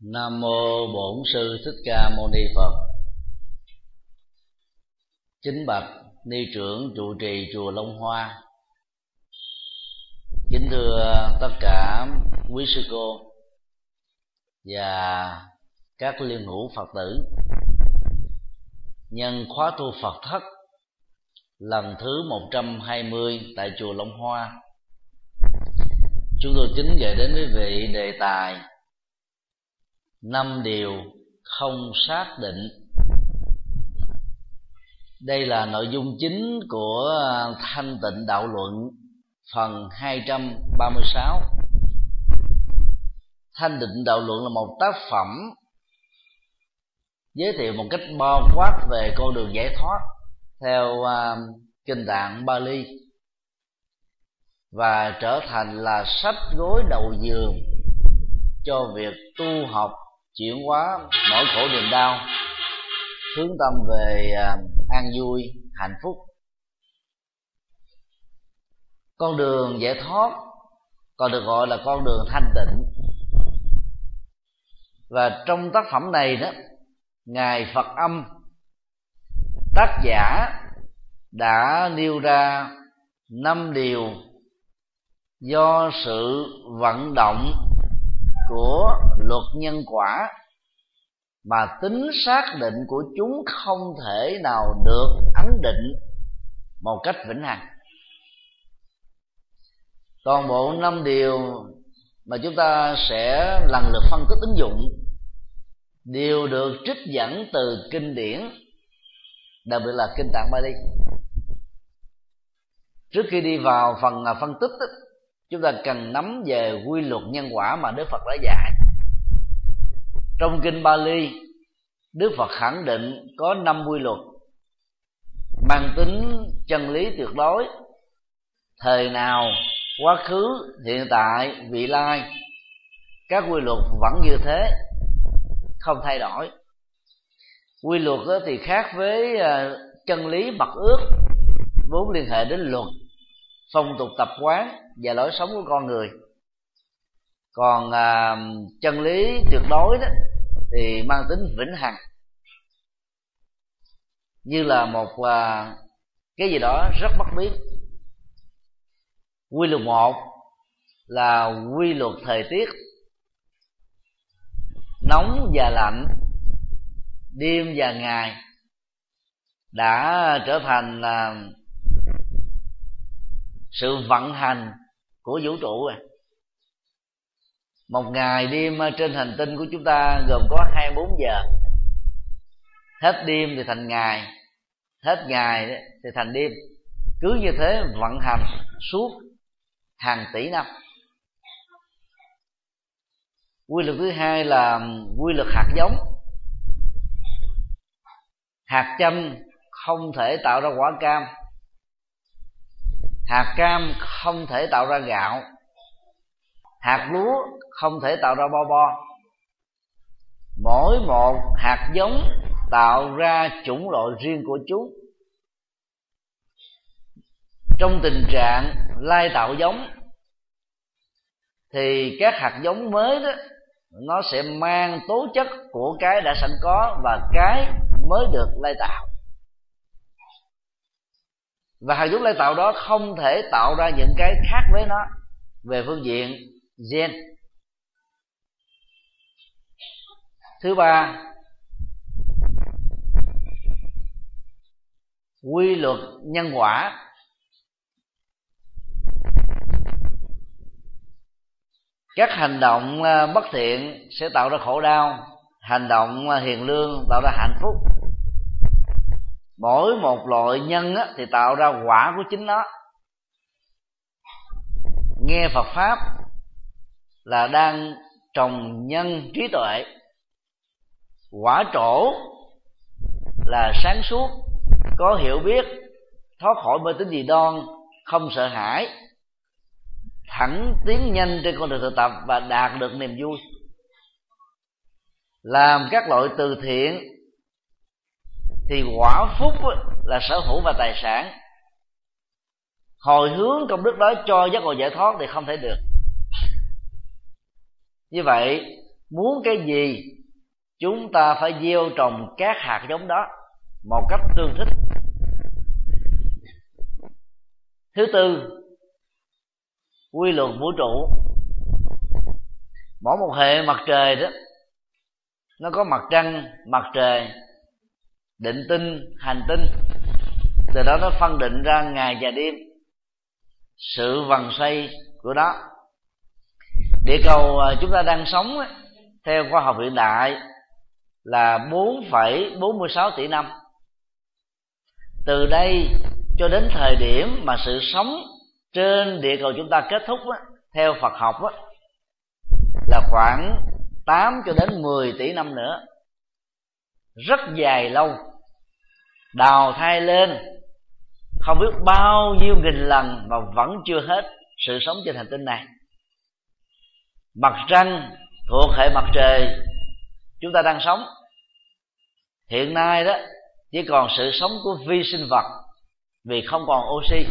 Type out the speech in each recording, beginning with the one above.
nam mô bổn sư thích ca mâu ni phật. Chính bạch ni trưởng trụ trì chùa long hoa. Kính thưa tất cả quý sư cô và các liên hữu phật tử, nhân khóa tu phật thất lần thứ 120 tại chùa Long Hoa, chúng tôi kính gửi đến quý vị đề tài năm điều không xác định. Đây là nội dung chính của thanh tịnh đạo luận, phần 236 thanh tịnh đạo luận là một tác phẩm giới thiệu một cách bao quát về con đường giải thoát theo à, kinh tạng Bali và trở thành là sách gối đầu giường cho việc tu học chuyển hóa nỗi khổ niềm đau, hướng tâm về à, an vui, hạnh phúc. Con đường giải thoát, còn được gọi là con đường thanh tịnh. Và trong tác phẩm này đó, ngài phật âm, tác giả đã nêu ra năm điều do sự vận động của luật nhân quả mà tính xác định của chúng không thể nào được ấn định một cách vĩnh hằng. Toàn bộ năm điều mà chúng ta sẽ lần lượt phân tích ứng dụng đều được trích dẫn từ kinh điển, đặc biệt là kinh tạng Bali. Trước khi đi vào phần à, phân tích chúng ta cần nắm về quy luật nhân quả mà Đức Phật đã dạy. Trong kinh Bali, Đức Phật khẳng định có năm quy luật mang tính chân lý tuyệt đối. Thời nào, quá khứ, hiện tại, vị lai, các quy luật vẫn như thế, không thay đổi. Quy luật thì khác với à, chân lý bậc ước, vốn liên hệ đến luật, phong tục tập quán và lối sống của con người. Còn à, chân lý tuyệt đối đó thì mang tính vĩnh hằng. Như là một à, cái gì đó rất bất biến. Quy luật một là quy luật thời tiết. Nóng và lạnh đêm và ngày đã trở thành à, sự vận hành của vũ trụ rồi một ngày đêm trên hành tinh của chúng ta gồm có 24 giờ. Hết đêm thì thành ngày, hết ngày thì thành đêm. Cứ như thế vận hành suốt hàng tỷ năm. Quy luật thứ hai là quy luật hạt giống. Hạt chanh không thể tạo ra quả cam hạt cam không thể tạo ra gạo. Hạt lúa không thể tạo ra bo bo. Mỗi một hạt giống tạo ra chủng loại riêng của chúng. Trong tình trạng lai tạo giống, thì các hạt giống mới đó, nó sẽ mang tố chất của cái đã sẵn có và cái mới được lai tạo và hạt giống lai tạo đó không thể tạo ra những cái khác với nó. Về phương diện gen. Thứ ba, quy luật nhân quả. Các hành động à, bất thiện sẽ tạo ra khổ đau, hành động à, hiền lương tạo ra hạnh phúc mỗi một loại nhân á, thì tạo ra quả của chính nó. Nghe phật pháp là đang trồng nhân trí tuệ. Quả trổ là sáng suốt có hiểu biết thoát khỏi mê tín gì đoan không sợ hãi thẳng tiến nhanh trên con đường thực tập và đạt được niềm vui. Làm các loại từ thiện thì quả phúc là sở hữu và tài sản. Hồi hướng công đức đó cho giác ngộ giải thoát thì không thể được. Như vậy, muốn cái gì, chúng ta phải gieo trồng các hạt giống đó một cách tương thích. Thứ tư, quy luật vũ trụ. Mỗi một hệ mặt trời đó, nó có mặt trăng, mặt trời định tinh hành tinh từ đó nó phân định ra ngày và đêm. Sự vần xoay của đó. địa cầu à, chúng ta đang sống theo khoa học hiện đại là 4,46 tỷ năm. Từ đây cho đến thời điểm mà sự sống trên địa cầu chúng ta kết thúc á, theo Phật học á, là khoảng 8 cho đến 10 tỷ năm nữa. Rất dài lâu đào thai lên. Không biết bao nhiêu nghìn lần mà vẫn chưa hết sự sống trên hành tinh này. Mặt trăng thuộc hệ mặt trời, chúng ta đang sống. Hiện nay đó, chỉ còn sự sống của vi sinh vật vì không còn oxy.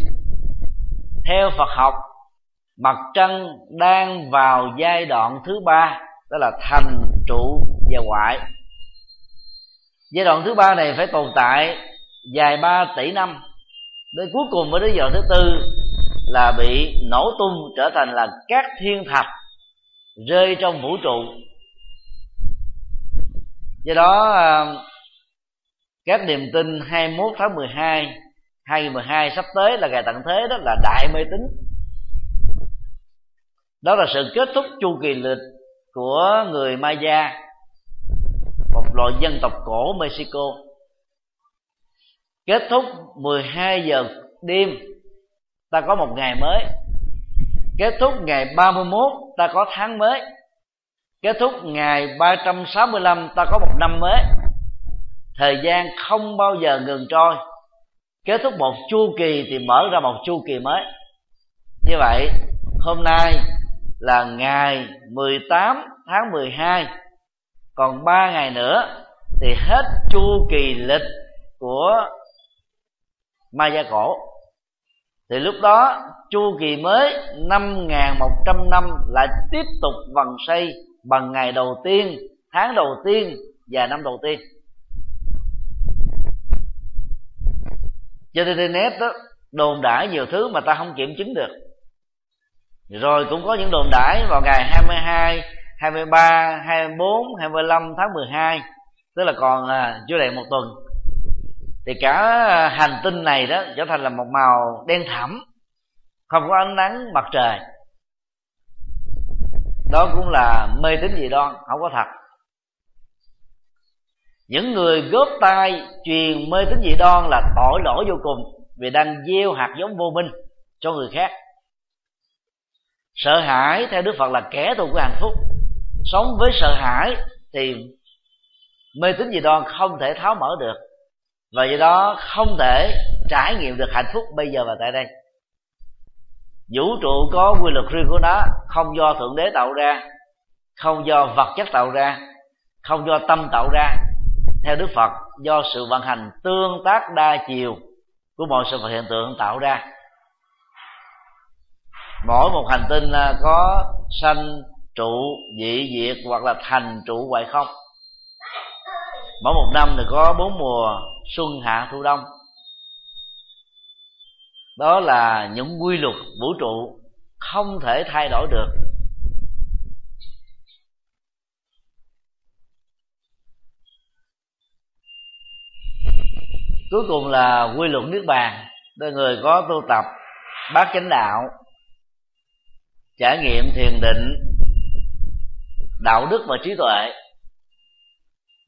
Theo phật học, mặt trăng đang vào giai đoạn thứ ba, đó là thành trụ và ngoại giai đoạn thứ ba này phải tồn tại dài 3 tỷ năm. Đến cuối cùng với đến đoạn thứ tư là bị nổ tung trở thành là các thiên thạch rơi trong vũ trụ. Do đó à, các niềm tin 21 tháng 12 2012 sắp tới là ngày tận thế, đó là đại mê tín. Đó là sự kết thúc chu kỳ lịch của người Maya một loại dân tộc cổ Mexico. Kết thúc 12 giờ đêm, ta có một ngày mới. Kết thúc ngày 31 ta có tháng mới. Kết thúc ngày 365 ta có một năm mới. Thời gian không bao giờ ngừng trôi. Kết thúc một chu kỳ thì mở ra một chu kỳ mới. Như vậy, hôm nay là ngày 18 tháng 12 còn ba ngày nữa thì hết chu kỳ lịch của Maya cổ. Thì lúc đó chu kỳ mới 5.100 năm lại tiếp tục vần xây bằng ngày đầu tiên tháng đầu tiên và năm đầu tiên. Trên internet đó đồn đãi nhiều thứ mà ta không kiểm chứng được. Rồi cũng có những đồn đãi vào ngày 22, 23, 24, 25 tháng 12 tức là còn à, chưa đầy một tuần. Thì cả hành tinh này đó trở thành là một màu đen thẳm không có ánh nắng mặt trời. Đó cũng là mê tín dị đoan không có thật. Những người góp tay truyền mê tín dị đoan là tội lỗi vô cùng vì đang gieo hạt giống vô minh cho người khác. Sợ hãi theo đức phật là kẻ thù của hạnh phúc sống với sợ hãi thì mê tín gì đoan không thể tháo mở được. Và do đó không thể trải nghiệm được hạnh phúc bây giờ và tại đây. Vũ trụ có quy luật riêng của nó, không do thượng đế tạo ra, không do vật chất tạo ra, không do tâm tạo ra. Theo đức phật, do sự vận hành tương tác đa chiều của mọi sự vật hiện tượng tạo ra. Mỗi một hành tinh à, có sanh trụ dị diệt hoặc là thành trụ hoại không? Mỗi một năm thì có bốn mùa xuân, hạ, thu, đông. Đó là những quy luật vũ trụ không thể thay đổi được. Cuối cùng là quy luật nước bàn đôi người có tu tập, bát chánh đạo, trải nghiệm thiền định đạo đức và trí tuệ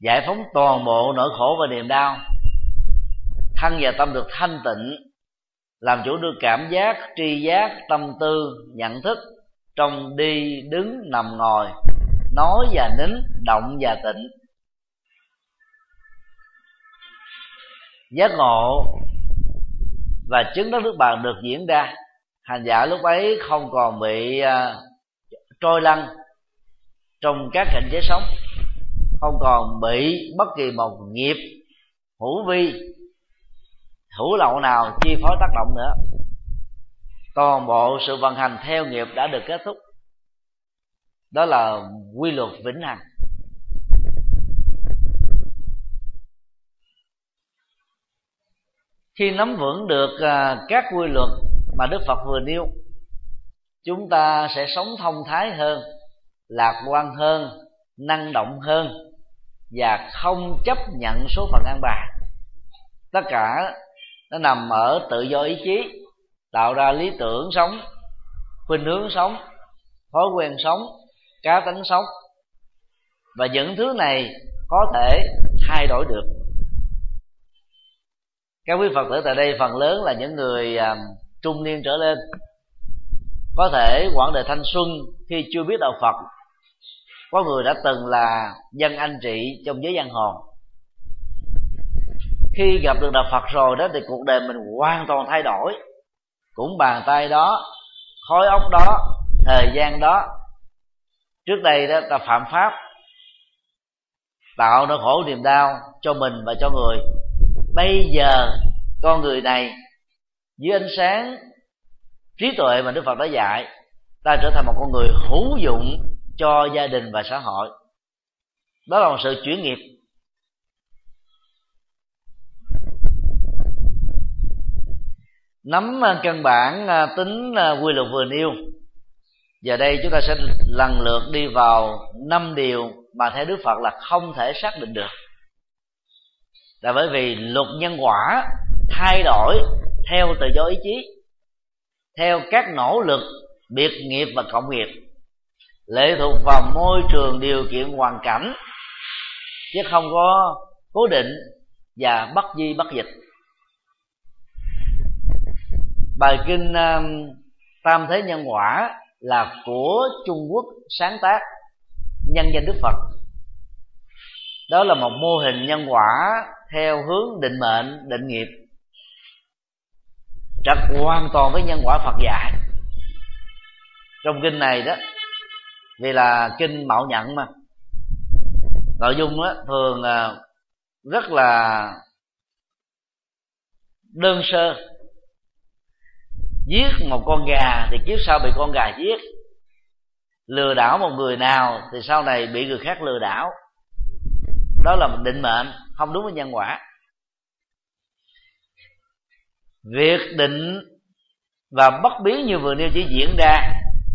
giải phóng toàn bộ nỗi khổ và niềm đau. Thân và tâm được thanh tịnh làm chủ được cảm giác tri giác tâm tư nhận thức trong đi đứng nằm ngồi nói và nín động và tịnh giác ngộ và chứng đắc nước bàn được diễn ra. Hành giả lúc ấy không còn bị uh, trôi lăn trong các cảnh giới sống, không còn bị bất kỳ một nghiệp, hữu vi, hữu lậu nào chi phối tác động nữa. Toàn bộ sự vận hành theo nghiệp đã được kết thúc. Đó là quy luật vĩnh hằng. Khi nắm vững được à, các quy luật mà đức phật vừa nêu, chúng ta sẽ sống thông thái hơn lạc quan hơn, năng động hơn và không chấp nhận số phận an bài. Tất cả nó nằm ở tự do ý chí, tạo ra lý tưởng sống, khuynh hướng sống, thói quen sống, cá tính sống. Và những thứ này có thể thay đổi được. Các quý phật tử tại đây phần lớn là những người à, trung niên trở lên có thể quãng đời thanh xuân khi chưa biết đạo phật. Có người đã từng là dân anh trị trong giới giang hồ. Khi gặp được đạo phật rồi đó thì cuộc đời mình hoàn toàn thay đổi. Cũng bàn tay đó khói ốc đó, thời gian đó. Trước đây đó, ta phạm pháp, tạo nỗi khổ niềm đau cho mình và cho người. Bây giờ, con người này, dưới ánh sáng trí tuệ mà đức phật đã dạy, ta trở thành một con người hữu dụng cho gia đình và xã hội. Đó là một sự chuyển nghiệp. Nắm à, căn bản à, tính à, quy luật vừa nêu. Giờ đây chúng ta sẽ lần lượt đi vào năm điều mà theo đức phật là không thể xác định được. Là bởi vì luật nhân quả thay đổi theo tự do ý chí theo các nỗ lực, biệt nghiệp và cộng nghiệp. Lệ thuộc vào môi trường điều kiện hoàn cảnh, chứ không có cố định và bất di bất dịch. Bài kinh um, tam thế nhân quả là của trung quốc sáng tác, nhân danh đức phật. Đó là một mô hình nhân quả theo hướng định mệnh, định nghiệp trật hoàn toàn với nhân quả phật dạy. Trong kinh này đó vì là kinh mạo nhận mà. Nội dung đó, thường rất là đơn sơ. Giết một con gà thì kiếp sau bị con gà giết. Lừa đảo một người nào thì sau này bị người khác lừa đảo. Đó là một định mệnh không đúng với nhân quả việc định và bất biến như vừa nêu chỉ diễn ra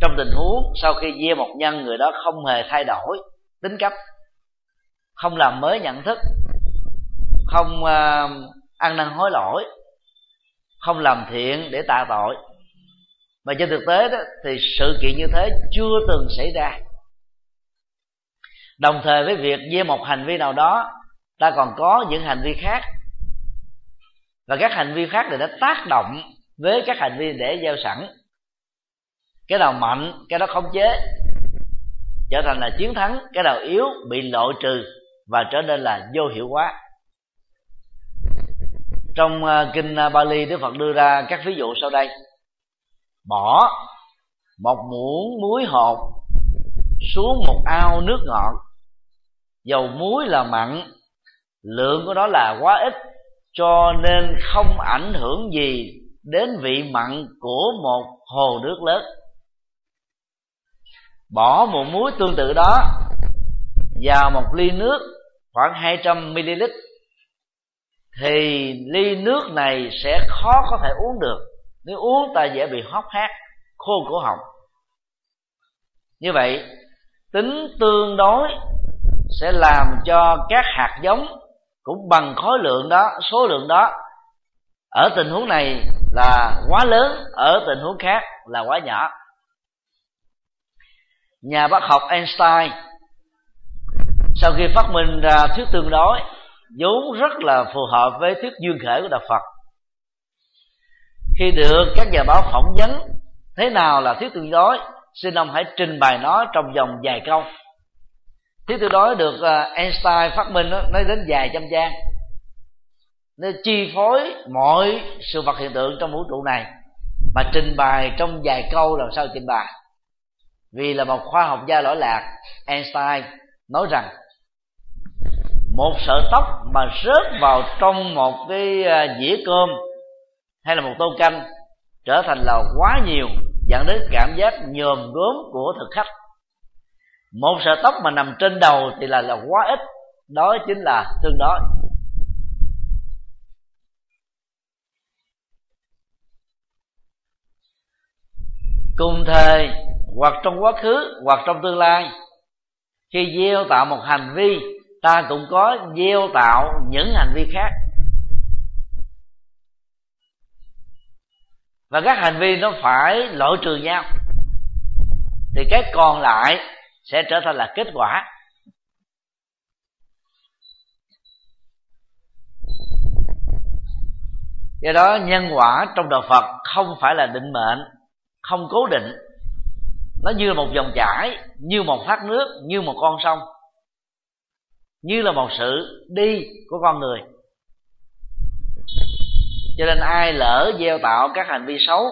trong tình huống sau khi gieo một nhân người đó không hề thay đổi tính cách không làm mới nhận thức không uh, ăn năn hối lỗi không làm thiện để tạ tội. Mà trên thực tế đó thì sự kiện như thế chưa từng xảy ra. Đồng thời với việc gieo một hành vi nào đó ta còn có những hành vi khác và các hành vi khác thì đã tác động với các hành vi để gieo sẵn. Cái nào mạnh, cái đó khống chế, trở thành là chiến thắng, cái nào yếu, bị loại trừ và trở nên là vô hiệu hóa. Trong ờ, kinh ờ, Bali, Đức Phật đưa ra các ví dụ sau đây. Bỏ một muỗng muối hột xuống một ao nước ngọt. Dầu muối là mặn, lượng của nó là quá ít cho nên không ảnh hưởng gì đến vị mặn của một hồ nước lớn. Bỏ một muối tương tự đó vào một ly nước khoảng 200 ml thì ly nước này sẽ khó có thể uống được. Nếu uống ta dễ bị hóc hát khô cổ họng. Như vậy, tính tương đối sẽ làm cho các hạt giống cũng bằng khối lượng đó, số lượng đó. Ở tình huống này là quá lớn, ở tình huống khác là quá nhỏ. Nhà bác học Einstein, sau khi phát minh ra thuyết tương đối, vốn rất là phù hợp với thuyết duyên khể của đạo Phật. Khi được các nhà báo phỏng vấn, thế nào là thuyết tương đối, xin ông hãy trình bày nó trong vòng vài câu thuyết tương đối được ờ, Einstein phát minh đó, nói đến vài trăm trang. Nó chi phối mọi sự vật hiện tượng trong vũ trụ này mà trình bày trong vài câu làm sao trình bày. Vì là một khoa học gia lỗi lạc Einstein nói rằng một sợi tóc mà rớt vào trong một cái ờ, dĩa cơm hay là một tô canh trở thành là quá nhiều dẫn đến cảm giác nhòm gốm của thực khách một sợi tóc mà nằm trên đầu thì là là quá ít. Đó chính là tương đối. Cùng thời, hoặc trong quá khứ, hoặc trong tương lai, khi gieo tạo một hành vi, ta cũng có gieo tạo những hành vi khác. Và các hành vi nó phải loại trừ nhau. Thì cái còn lại sẽ trở thành là kết quả. Do đó, nhân quả trong đạo phật không phải là định mệnh, không cố định. Nó như là một dòng chảy, như một thác nước, như một con sông, như là một sự đi của con người. Cho nên ai lỡ gieo tạo các hành vi xấu,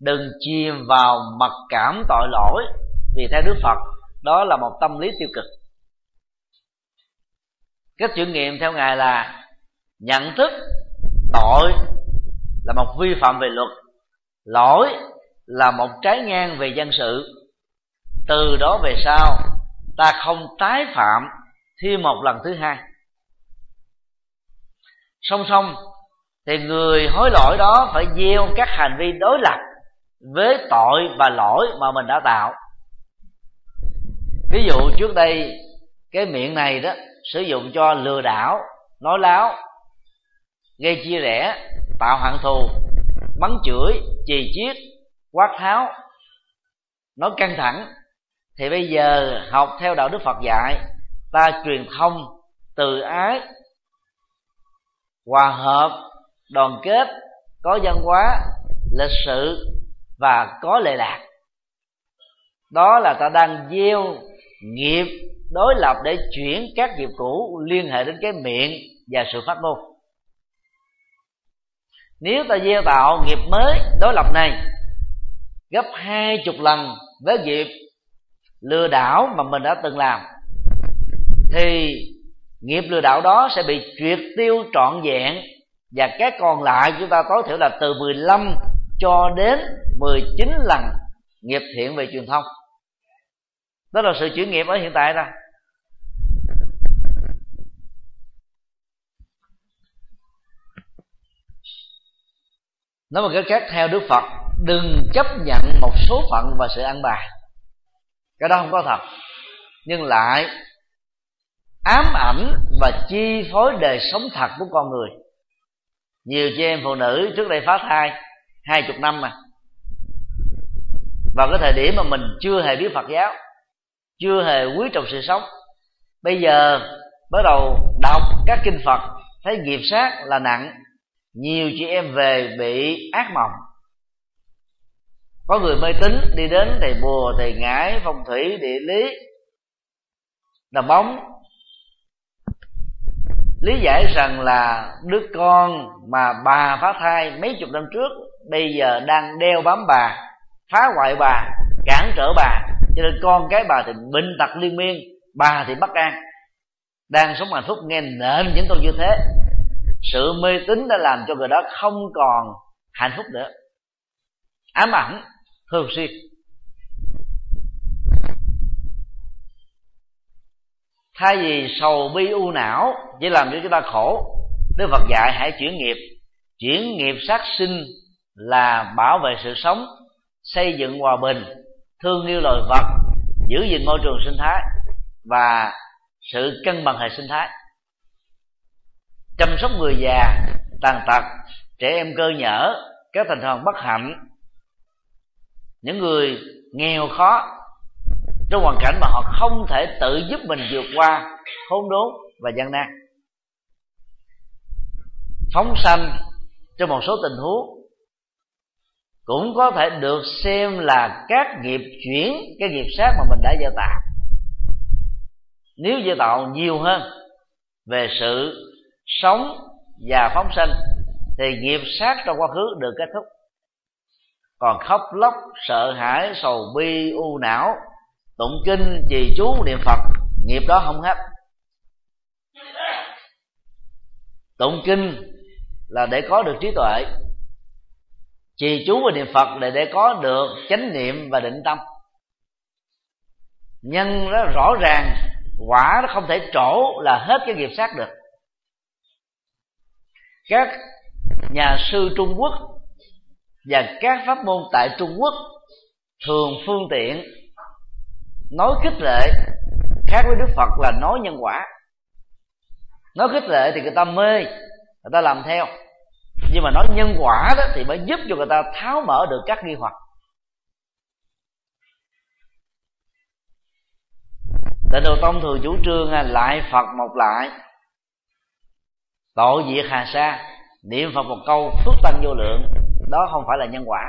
đừng chìm vào mặc cảm tội lỗi vì theo đức phật đó là một tâm lý tiêu cực. Cách chuyển nghiệm theo ngài là nhận thức tội là một vi phạm về luật, lỗi là một trái ngang về dân sự. Từ đó về sau, ta không tái phạm thêm một lần thứ hai. Song song, thì người hối lỗi đó phải gieo các hành vi đối lập với tội và lỗi mà mình đã tạo ví dụ trước đây, cái miệng này đó, sử dụng cho lừa đảo, nói láo, gây chia rẽ, tạo hận thù, mắng chửi, chì chiết, quát tháo, nói căng thẳng. Thì bây giờ học theo đạo đức phật dạy, ta truyền thông từ ái, hòa hợp, đoàn kết, có văn hóa, lịch sự và có lệ lạc. Đó là ta đang gieo nghiệp đối lập để chuyển các nghiệp cũ liên hệ đến cái miệng và sự phát ngôn. Nếu ta gieo tạo nghiệp mới đối lập này, gấp hai chục lần với nghiệp lừa đảo mà mình đã từng làm, thì nghiệp lừa đảo đó sẽ bị triệt tiêu trọn vẹn. Và cái còn lại chúng ta tối thiểu là từ 15 cho đến 19 lần nghiệp thiện về truyền thông đó là sự chuyển nghiệp ở hiện tại đó. Nói một cái khác, theo đức phật, đừng chấp nhận một số phận và sự ăn bài. Cái đó không có thật. Nhưng lại ám ảnh và chi phối đời sống thật của con người. Nhiều chị em phụ nữ trước đây phá thai, hai chục năm mà. Vào cái thời điểm mà mình chưa hề biết phật giáo chưa hề quý trọng sự sống. Bây giờ, bắt đầu đọc các kinh phật, thấy nghiệp sát là nặng, nhiều chị em về bị ác mộng. Có người mê tín, đi đến thầy bùa, thầy ngải, phong thủy, địa lý đầm bóng. Lý giải rằng là đứa con mà bà phá thai mấy chục năm trước, bây giờ đang đeo bám bà, phá hoại bà, cản trở bà cho nên con cái bà thì bệnh tật liên miên, bà thì bất an. Đang sống hạnh phúc, nghe nện những câu như thế, sự mê tín đã làm cho người đó không còn hạnh phúc nữa. Ám ảnh thường xuyên thay vì sầu bi u não, chỉ làm cho chúng ta khổ, đức phật dạy hãy chuyển nghiệp. Chuyển nghiệp sát sinh là bảo vệ sự sống, xây dựng hòa bình thương yêu loài vật, giữ gìn môi trường sinh thái và sự cân bằng hệ sinh thái. Chăm sóc người già, tàn tật, trẻ em cơ nhở, các thành phần bất hạnh. Những người nghèo khó, trong hoàn cảnh mà họ không thể tự giúp mình vượt qua khốn đốn và gian nan. Phóng sanh trong một số tình huống cũng có thể được xem là các nghiệp chuyển, cái nghiệp sát mà mình đã gieo tạo. Nếu gieo tạo nhiều hơn về sự sống và phóng sinh thì nghiệp sát trong quá khứ được kết thúc. Còn khóc, lóc, sợ hãi, sầu bi, u não, tụng kinh, trì chú, niệm phật, nghiệp đó không hết. Tụng kinh là để có được trí tuệ trì chú và niệm phật để để có được chánh niệm và định tâm. Nhân nó rõ ràng, quả nó không thể trổ là hết cái nghiệp sát được. Các nhà sư trung quốc và các pháp môn tại trung quốc thường phương tiện nói khích lệ khác với đức phật là nói nhân quả. Nói khích lệ thì người ta mê, người ta làm theo nhưng mà nói nhân quả đó thì mới giúp cho người ta tháo mở được các nghi hoặc. Tịnh Độ Tông thường chủ trương à, lại Phật một lại. Tội diệt hà sa, Niệm Phật một câu, phước tăng vô lượng. Đó không phải là nhân quả.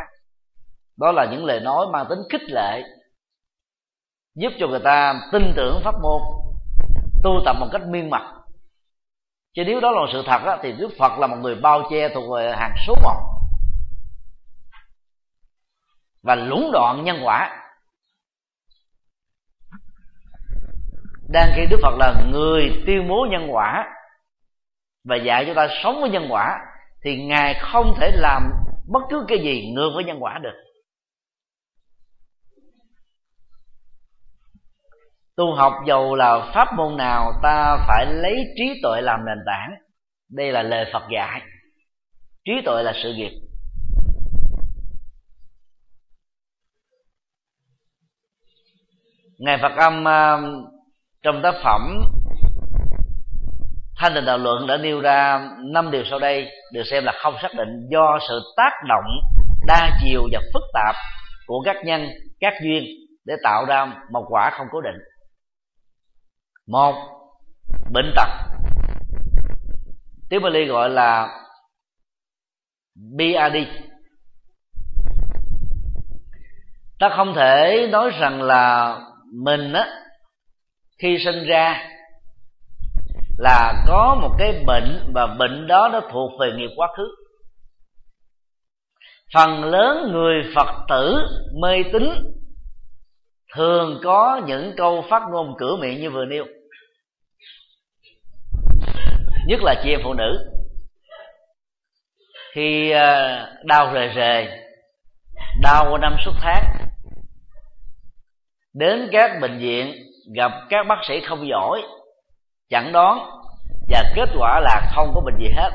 Đó là những lời nói mang tính khích lệ, Giúp cho người ta tin tưởng pháp môn, Tu tập một cách miên mật Chứ nếu đó là sự thật á, thì Đức Phật là một người bao che thuộc về hàng số một. Và lũng đoạn nhân quả. Đang khi đức phật là người tuyên bố nhân quả và dạy cho ta sống với nhân quả thì ngài không thể làm bất cứ cái gì ngược với nhân quả được. Tu học dầu là pháp môn nào, ta phải lấy trí tuệ làm nền tảng. Đây là lời phật dạy. Trí tuệ là sự nghiệp. Ngài phật âm à, trong tác phẩm thanh tịnh đạo luận đã nêu ra năm điều sau đây, được xem là không xác định do sự tác động đa chiều và phức tạp của các nhân, các duyên để tạo ra một quả không cố định một, bệnh tật. Tiếng Bali gọi là BRD ta không thể nói rằng là mình á, khi sinh ra là có một cái bệnh và bệnh đó nó thuộc về nghiệp quá khứ. Phần lớn người phật tử mê tín thường có những câu phát ngôn cửa miệng như vừa nêu. Nhất là chị em phụ nữ. Khi à, đau rề rề, đau qua năm suốt tháng, đến các bệnh viện gặp các bác sĩ không giỏi, chẩn đoán và kết quả là không có bệnh gì hết,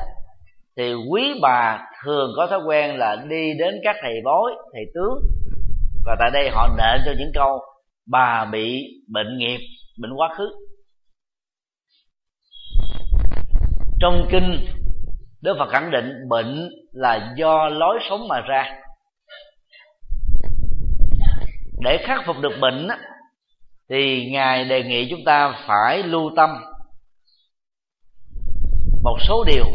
thì quý bà thường có thói quen là đi đến các thầy bói, thầy tướng và tại đây họ nện cho những câu bà bị bệnh nghiệp, bệnh quá khứ. Trong kinh, đức phật khẳng định bệnh là do lối sống mà ra. Để khắc phục được bệnh thì ngài đề nghị chúng ta phải lưu tâm một số điều,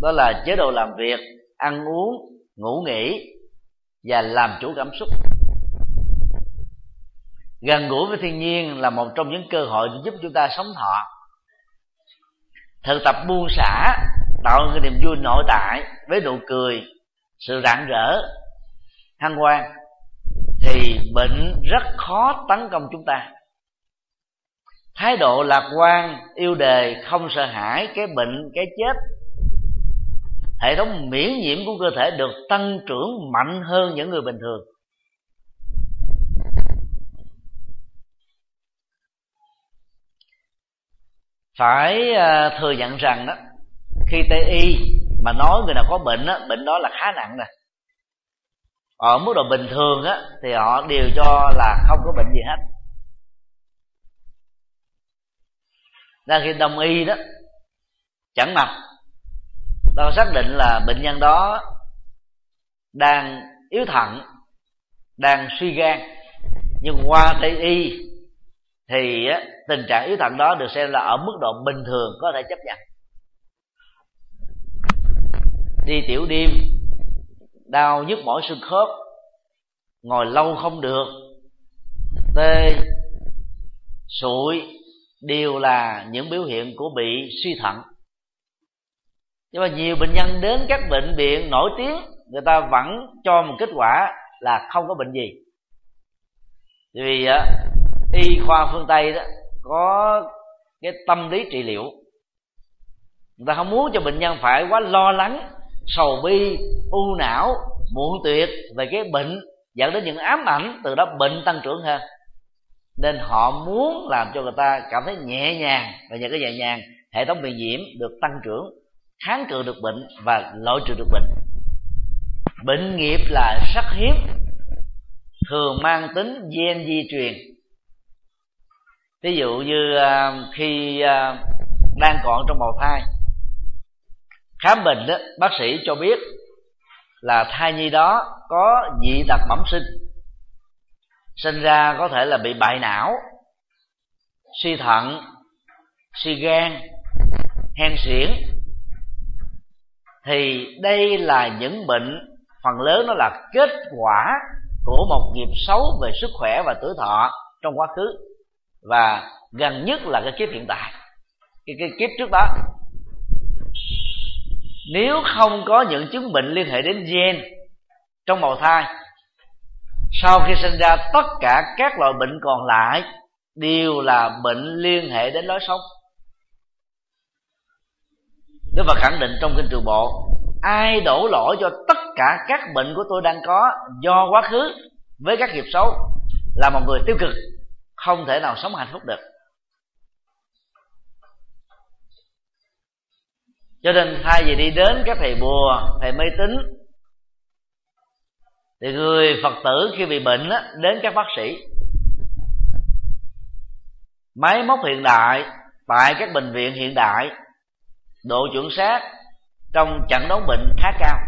đó là chế độ làm việc, ăn uống, ngủ nghỉ và làm chủ cảm xúc gần gũi với thiên nhiên là một trong những cơ hội giúp chúng ta sống thọ. Thực tập buông xả, tạo cái niềm vui nội tại với nụ cười, sự rạng rỡ, hăng hoan, thì bệnh rất khó tấn công chúng ta. Thái độ lạc quan, yêu đề, không sợ hãi cái bệnh, cái chết. Hệ thống miễn nhiễm của cơ thể được tăng trưởng mạnh hơn những người bình thường. Phải ờ, thừa nhận rằng đó khi tây y mà nói người nào có bệnh đó, bệnh đó là khá nặng nè. Ở mức độ bình thường á thì họ đều cho là không có bệnh gì hết. Ra khi đông y đó chẳng mập ta xác định là bệnh nhân đó đang yếu thận đang suy gan. Nhưng qua tây y thì tình trạng yếu thận đó được xem là ở mức độ bình thường có thể chấp nhận. Đi tiểu đêm, đau nhức mỏi xương khớp, ngồi lâu không được, tê, sụi, đều là những biểu hiện của bị suy thận. Nhưng mà nhiều bệnh nhân đến các bệnh viện nổi tiếng, người ta vẫn cho một kết quả là không có bệnh gì. Vì y khoa phương tây đó, có cái tâm lý trị liệu. Người ta không muốn cho bệnh nhân phải quá lo lắng, sầu bi, u não, muộn tuyệt về cái bệnh, dẫn đến những ám ảnh, từ đó bệnh tăng trưởng hơn. Nên họ muốn làm cho người ta cảm thấy nhẹ nhàng, và nhờ cái nhẹ nhàng, hệ thống miễn nhiễm được tăng trưởng, kháng cự được bệnh và loại trừ được bệnh. Bệnh nghiệp là rất hiếm, thường mang tính gen di truyền ví dụ như à, khi à, đang còn trong bào thai khám bệnh đó, bác sĩ cho biết là thai nhi đó có dị tật bẩm sinh sinh ra có thể là bị bại não suy thận suy gan hen suyễn. Thì đây là những bệnh phần lớn nó là kết quả của một nghiệp xấu về sức khỏe và tuổi thọ trong quá khứ và gần nhất là cái kiếp hiện tại. Cái, cái kiếp trước đó. Nếu không có những chứng bệnh liên hệ đến gen trong bào thai sau khi sinh ra tất cả các loại bệnh còn lại đều là bệnh liên hệ đến lối sống. Đức Phật khẳng định trong kinh trường bộ ai đổ lỗi cho tất cả các bệnh của tôi đang có do quá khứ với các nghiệp xấu là một người tiêu cực không thể nào sống hạnh phúc được. Cho nên thay vì đi đến các thầy bùa thầy mê tín thì người phật tử khi bị bệnh á, đến các bác sĩ. Máy móc hiện đại tại các bệnh viện hiện đại độ chuẩn xác trong chẩn đoán bệnh khá cao.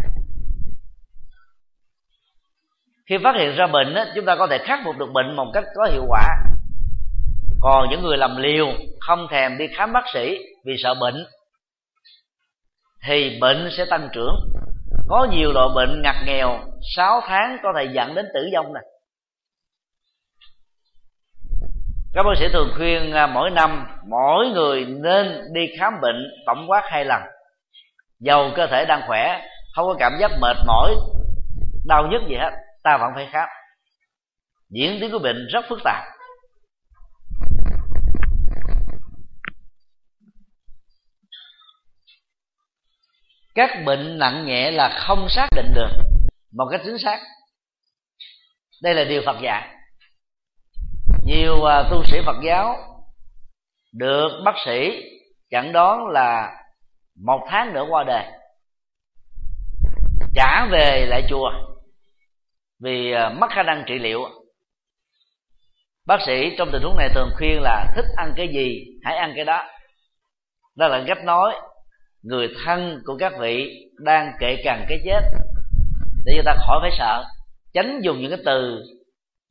Khi phát hiện ra bệnh á, chúng ta có thể khắc phục được bệnh một cách có hiệu quả còn những người làm liều không thèm đi khám bác sĩ vì sợ bệnh, thì bệnh sẽ tăng trưởng. Có nhiều loại bệnh ngặt nghèo 6 tháng có thể dẫn đến tử vong này các bác sĩ thường khuyên à, mỗi năm mỗi người nên đi khám bệnh tổng quát hai lần. Dầu cơ thể đang khỏe, không có cảm giác mệt mỏi, đau nhức gì hết, ta vẫn phải khám. Diễn tiến của bệnh rất phức tạp. Các bệnh nặng nhẹ là không xác định được, một cách chính xác. Đây là điều phật dạy. Nhiều à, tu sĩ phật giáo được bác sĩ chẩn đoán là một tháng nữa qua đời, trả về lại chùa vì à, mất khả năng trị liệu. Bác sĩ trong tình huống này thường khuyên là, thích ăn cái gì, hãy ăn cái đó. Đó là cách nói người thân của các vị đang kệ cằn cái chết để người ta khỏi phải sợ. Tránh dùng những cái từ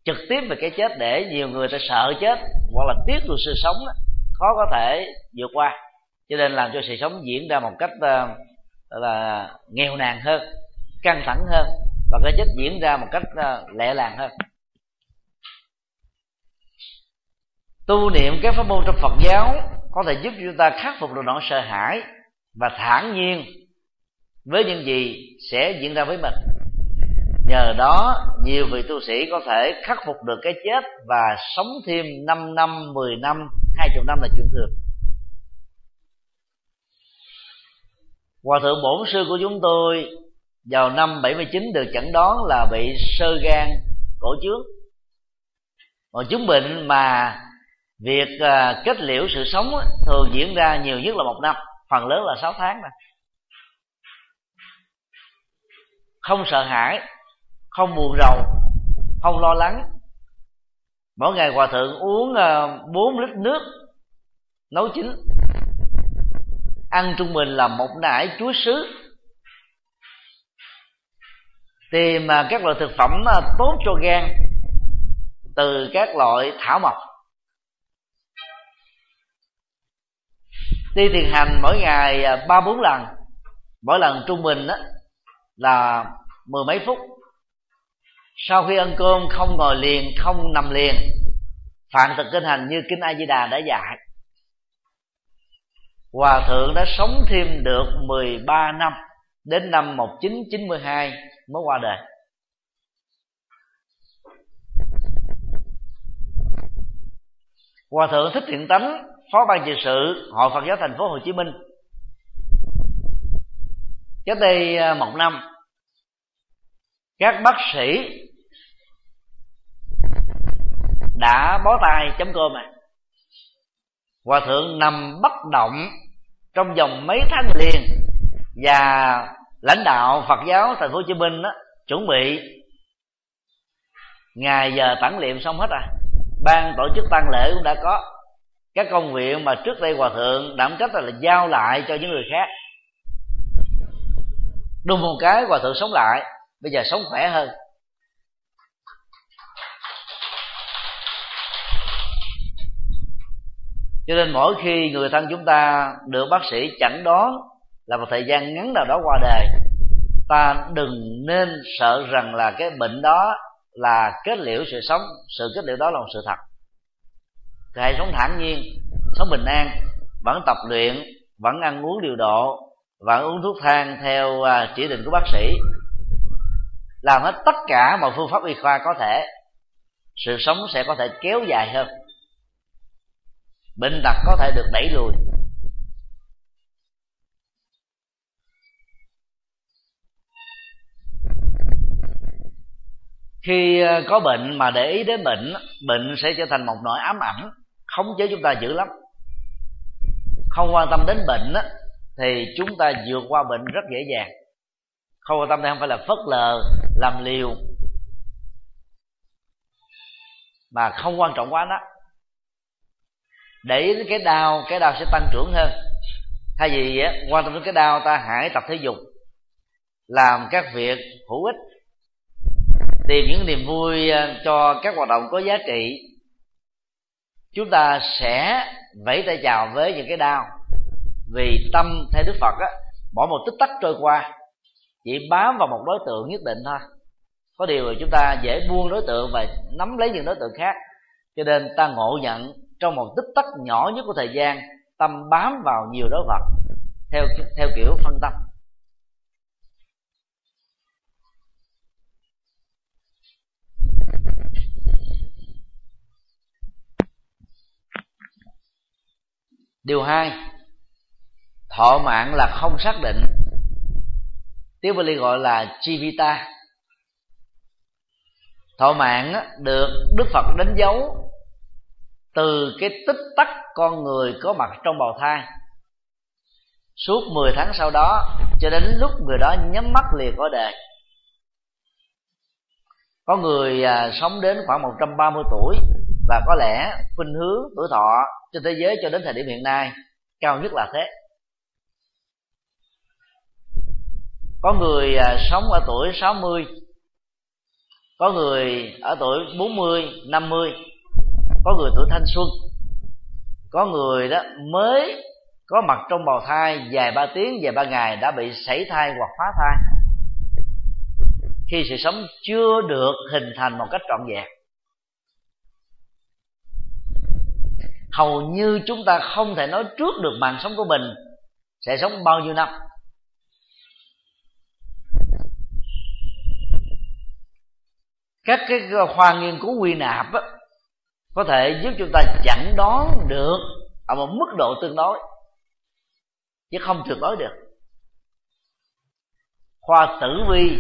trực tiếp về cái chết để nhiều người ta sợ chết hoặc là tiếc được sự sống đó, khó có thể vượt qua. Cho nên làm cho sự sống diễn ra một cách uh, là nghèo nàn hơn căng thẳng hơn và cái chết diễn ra một cách uh, lẹ làng hơn. Tu niệm các pháp môn trong Phật giáo có thể giúp chúng ta khắc phục được nỗi sợ hãi và thản nhiên với những gì sẽ diễn ra với mình. Nhờ đó nhiều vị tu sĩ có thể khắc phục được cái chết và sống thêm 5 năm, 10 năm, 20 năm là chuyện thường. Hòa thượng bổn sư của chúng tôi vào năm 79 được chẩn đoán là bị sơ gan cổ trướng Một chứng bệnh mà việc à, kết liễu sự sống thường diễn ra nhiều nhất là một năm phần lớn là 6 tháng này không sợ hãi, không buồn rầu, không lo lắng. Mỗi ngày hòa thượng uống ờ, 4 lít nước nấu chín. Ăn trung bình là một nải chuối sứ. Tìm ờ, các loại thực phẩm ờ, tốt cho gan từ các loại thảo mộc. Đi thiền hành mỗi ngày à, ba bốn lần. Mỗi lần trung bình đó là mười mấy phút. Sau khi ăn cơm, không ngồi liền, không nằm liền. Phạm thực kinh hành như kinh a di đà đã dạy. Hòa thượng đã sống thêm được 13 năm, đến năm 1992 mới qua đời. Hòa thượng thích thiện tánh phó ban trị sự hội phật giáo thành phố hồ chí minh. Cách đây à, một năm các bác sĩ đã bó tay chấm cơm à. Hòa thượng nằm bất động trong vòng mấy tháng liền và lãnh đạo Phật giáo thành phố Hồ Chí Minh đó, chuẩn bị ngày giờ tản liệm xong hết rồi ban tổ chức tăng lễ cũng đã có các công việc mà trước đây hòa thượng đảm trách là, là giao lại cho những người khác. Đùng một cái hòa thượng sống lại bây giờ sống khỏe hơn. Cho nên mỗi khi người thân chúng ta được bác sĩ chẩn đoán là một thời gian ngắn nào đó qua đời ta đừng nên sợ rằng là cái bệnh đó là kết liễu sự sống sự kết liễu đó là một sự thật thì hãy sống thản nhiên, sống bình an, vẫn tập luyện, vẫn ăn uống điều độ, vẫn uống thuốc thang theo à, chỉ định của bác sĩ. Làm hết tất cả mọi phương pháp y khoa có thể, sự sống sẽ có thể kéo dài hơn. Bệnh tật có thể được đẩy lùi. Khi à, có bệnh mà để ý đến bệnh bệnh sẽ trở thành một nỗi ám ảnh khống chế chúng ta dữ lắm. Không quan tâm đến bệnh á, thì chúng ta vượt qua bệnh rất dễ dàng. Không quan tâm đây không phải là phớt lờ làm liều. Mà không quan trọng quá đó. Để ý đến cái đau cái đau sẽ tăng trưởng hơn. Thay vì á, quan tâm đến cái đau ta hãy tập thể dục làm các việc hữu ích tìm những niềm vui ờ, cho các hoạt động có giá trị chúng ta sẽ vẫy tay chào với những cái đau. Vì tâm theo đức phật á, mỗi một tích tắc trôi qua, chỉ bám vào một đối tượng nhất định thôi. Có điều là chúng ta dễ buông đối tượng và nắm lấy những đối tượng khác. Cho nên ta ngộ nhận trong một tích tắc nhỏ nhất của thời gian, tâm bám vào nhiều đối vật, theo theo kiểu phân tâm. Điều hai thọ mạng là không xác định. Tiếng Bali gọi là chivita thọ mạng được Đức Phật đánh dấu từ cái tích tắc con người có mặt trong bào thai. Suốt 10 tháng sau đó cho đến lúc người đó nhắm mắt liền có đề có người à, sống đến khoảng 130 tuổi và có lẽ khuynh hướng tuổi thọ trên thế giới cho đến thời điểm hiện nay cao nhất là thế có người à, sống ở tuổi 60 có người ở tuổi 40, 50 có người tuổi thanh xuân có người đó mới có mặt trong bào thai vài ba tiếng vài ba ngày đã bị sảy thai hoặc phá thai. Khi sự sống chưa được hình thành một cách trọn vẹn hầu như chúng ta không thể nói trước được mạng sống của mình sẽ sống bao nhiêu năm. Các cái khoa nghiên cứu quy nạp á, có thể giúp chúng ta chẩn đoán được ở một mức độ tương đối chứ không tuyệt đối được. Khoa tử vi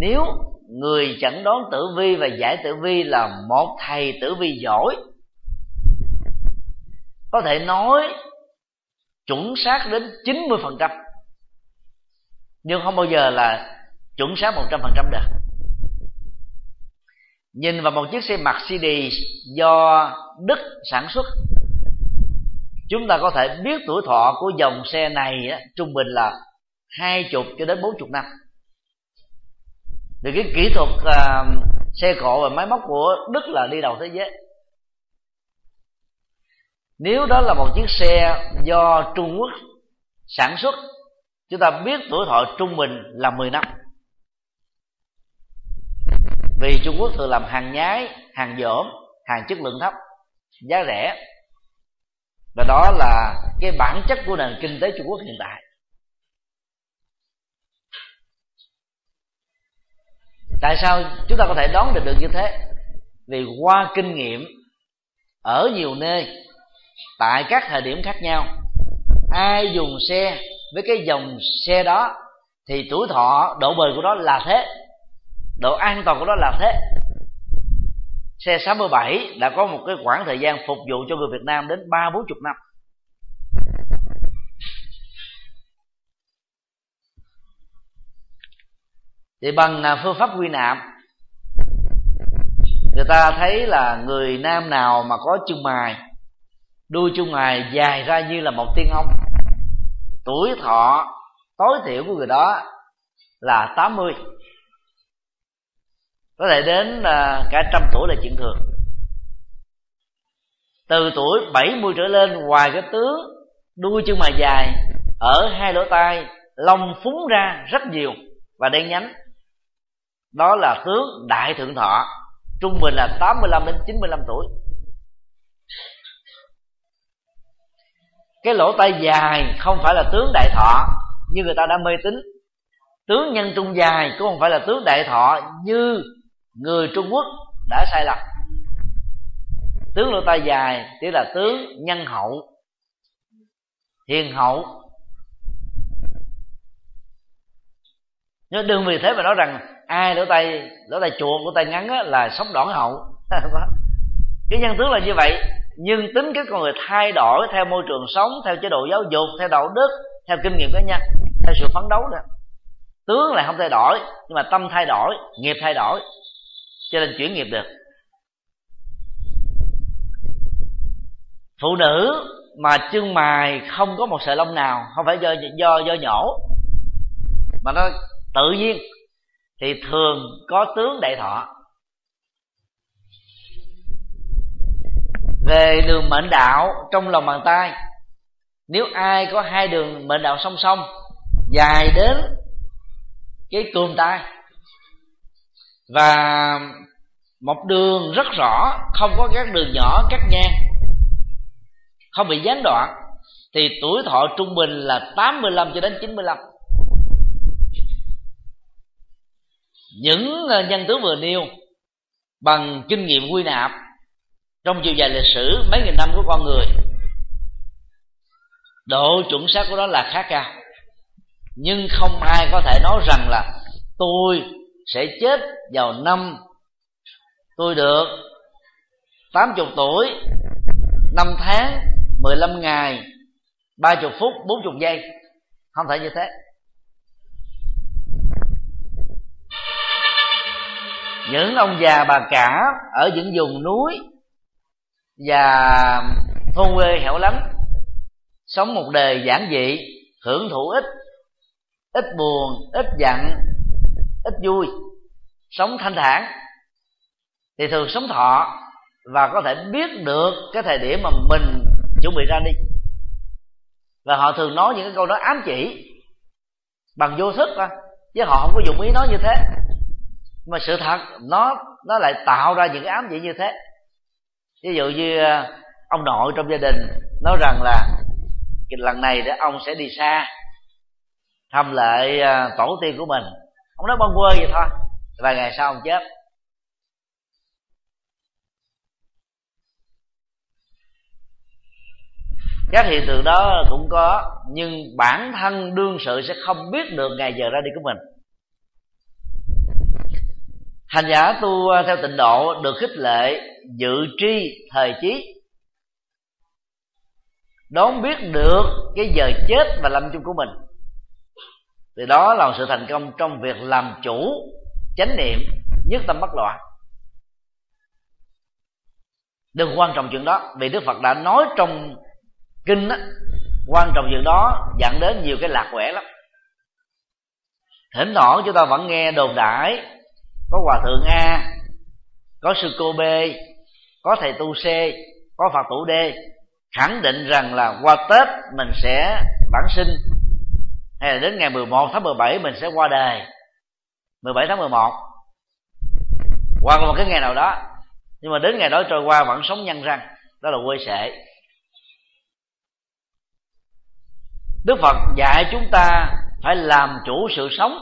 nếu người chẩn đoán tử vi và giải tử vi là một thầy tử vi giỏi có thể nói chuẩn xác đến 90% nhưng không bao giờ là chuẩn xác 100% được. Nhìn vào một chiếc xe Mercedes do Đức sản xuất chúng ta có thể biết tuổi thọ của dòng xe này á, trung bình là hai chục cho đến bốn chục năm. Thì cái kỹ thuật uh, xe cộ và máy móc của Đức là đi đầu thế giới nếu đó là một chiếc xe do Trung Quốc sản xuất, chúng ta biết tuổi thọ trung bình là 10 năm. Vì Trung Quốc thường làm hàng nhái, hàng dởm, hàng chất lượng thấp, giá rẻ. Và đó là cái bản chất của nền kinh tế Trung Quốc hiện tại. Tại sao chúng ta có thể đoán được được như thế? Vì qua kinh nghiệm, ở nhiều nơi tại các thời điểm khác nhau, ai dùng xe với cái dòng xe đó thì tuổi thọ, độ bền của nó là thế, độ an toàn của nó là thế. Xe 67 đã có một cái khoảng thời gian phục vụ cho người Việt Nam đến ba, bốn chục năm. Thì bằng à, phương pháp quy nạp, người ta thấy là người nam nào mà có chân mài đuôi chung ngài dài ra như là một tiên ông. Tuổi thọ, tối thiểu của người đó là 80 có thể đến à, cả trăm tuổi là chuyện thường. Từ tuổi 70 trở lên, ngoài cái tướng, đuôi chân mày dài, ở hai lỗ tai, lông phúng ra rất nhiều và đen nhánh. Đó là tướng đại thượng thọ, trung bình là 85 đến 95 tuổi. Cái lỗ tai dài không phải là tướng đại thọ như người ta đã mê tín. Tướng nhân trung dài cũng không phải là tướng đại thọ như người trung quốc đã sai lầm. Tướng lỗ tai dài chỉ là tướng nhân hậu hiền hậu. Nhưng đừng vì thế mà nói rằng ai lỗ tay lỗ tay chuột lỗ tay ngắn á, là sống đoạn hậu. Cái nhân tướng là như vậy nhưng tính cái con người thay đổi theo môi trường sống, theo chế độ giáo dục, theo đạo đức, theo kinh nghiệm cá nhân, theo sự phấn đấu đó. Tướng là không thay đổi, nhưng mà tâm thay đổi, nghiệp thay đổi, cho nên chuyển nghiệp được. Phụ nữ mà chân mài không có một sợi lông nào, không phải do do do nhổ, mà nó tự nhiên, thì thường có tướng đại thọ. Về đường mệnh đạo trong lòng bàn tay. Nếu ai có hai đường mệnh đạo song song, dài đến cái cườm tay. Và một đường rất rõ, không có các đường nhỏ, cắt ngang, không bị gián đoạn, thì tuổi thọ trung bình là 85 cho đến 95 những nhân tướng vừa nêu bằng kinh nghiệm quy nạp trong chiều dài lịch sử, mấy nghìn năm của con người, độ chuẩn xác của nó là khá cao. Nhưng không ai có thể nói rằng là tôi sẽ chết vào năm tôi được 80 tuổi 5 tháng 15 ngày 30 phút 40 giây. Không thể như thế. Những ông già bà cả ở những vùng núi và thôn quê hẻo lánh, sống một đời giản dị, hưởng thụ ít ít buồn, ít giận, ít vui, sống thanh thản. Thì thường sống thọ và có thể biết được cái thời điểm mà mình chuẩn bị ra đi. Và họ thường nói những cái câu nói ám chỉ bằng vô thức thôi, chứ họ không có dùng ý nói như thế. Mà sự thật, nó nó lại tạo ra những cái ám chỉ như thế ví dụ như ờ, ông nội trong gia đình nói rằng là lần này để ông sẽ đi xa thăm lại ờ, tổ tiên của mình. Ông nói bông quê vậy thôi, vài ngày sau ông chết. Các hiện tượng đó cũng có, nhưng bản thân đương sự sẽ không biết được ngày giờ ra đi của mình hành giả tu à, theo tịnh độ được khích lệ, dự tri, thời chí. Đón biết được cái giờ chết và lâm chung của mình. Thì đó là sự thành công trong việc làm chủ chánh niệm nhất tâm bất loạn. Đừng quan trọng chuyện đó, vì đức phật đã nói trong kinh á, quan trọng chuyện đó dẫn đến nhiều cái lạc quẻ lắm. Thỉnh thoảng chúng ta vẫn nghe đồn đại có hòa thượng a, có sư cô b, có thầy tu c, có phật tử d, khẳng định rằng là qua tết mình sẽ bản sinh. Hay là đến ngày 11 tháng 17 mình sẽ qua đời. 17 tháng 11 qua một cái ngày nào đó. Nhưng mà đến ngày đó trôi qua vẫn sống nhân răng. Đó là quê sệ. Đức phật dạy chúng ta phải làm chủ sự sống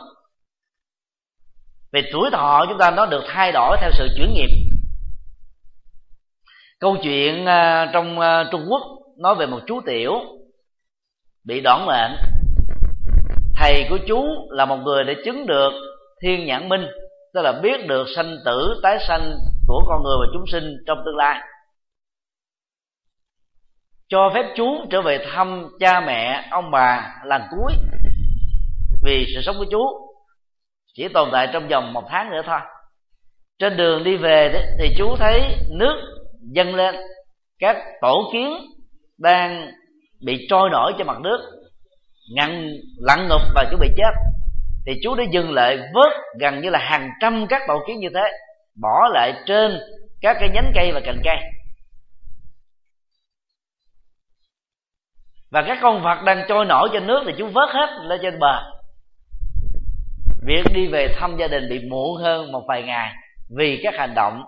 về tuổi thọ chúng ta nó được thay đổi theo sự chuyển nghiệp. Câu chuyện à, trong à, trung quốc nói về một chú tiểu bị đoản mệnh. Thầy của chú là một người để chứng được thiên nhãn minh, tức là biết được sanh tử, tái sanh của của con người và chúng sinh trong tương lai. Cho phép chú trở về thăm cha mẹ, ông bà lần cuối vì sự sống của chú chỉ tồn tại trong vòng một tháng nữa thôi. Trên đường đi về đấy, thì chú thấy nước dâng lên. Các tổ kiến đang bị trôi nổi trên mặt nước ngăn lặn ngục và chuẩn bị chết. Thì chú đã dừng lại vớt gần như là hàng trăm các tổ kiến như thế bỏ lại trên các cái nhánh cây và cành cây. Và các con vật đang trôi nổi trên nước thì chú vớt hết lên trên bờ việc đi về thăm gia đình bị muộn hơn một vài ngày vì các hành động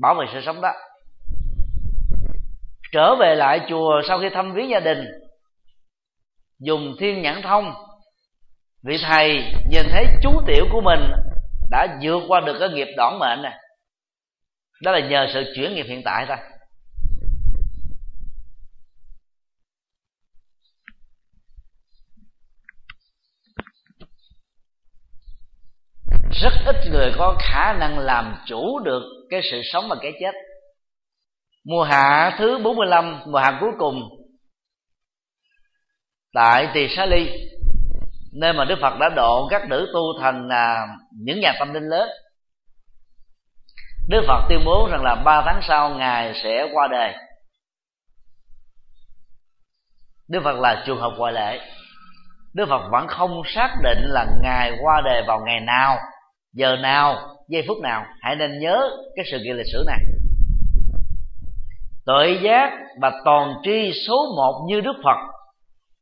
bảo vệ sự sống đó. Trở về lại chùa sau khi thăm viếng gia đình, dùng thiên nhãn thông, vị thầy nhìn thấy chú tiểu của mình đã vượt qua được cái nghiệp đỏng mệnh này đó là nhờ sự chuyển nghiệp hiện tại thôi. Rất ít người có khả năng làm chủ được cái sự sống và cái chết. Mùa hạ thứ 45 mùa hạ cuối cùng tại tỳ xá ly nơi mà đức phật đã độ các nữ tu thành à, những nhà tâm linh lớn. Đức phật tuyên bố rằng là ba tháng sau ngài sẽ qua đời. Đức phật là trường hợp ngoại lệ. Đức phật vẫn không xác định là ngài qua đời vào ngày nào giờ nào giây phút nào hãy nên nhớ cái sự kiện lịch sử này. Tội giác và toàn tri số một như đức phật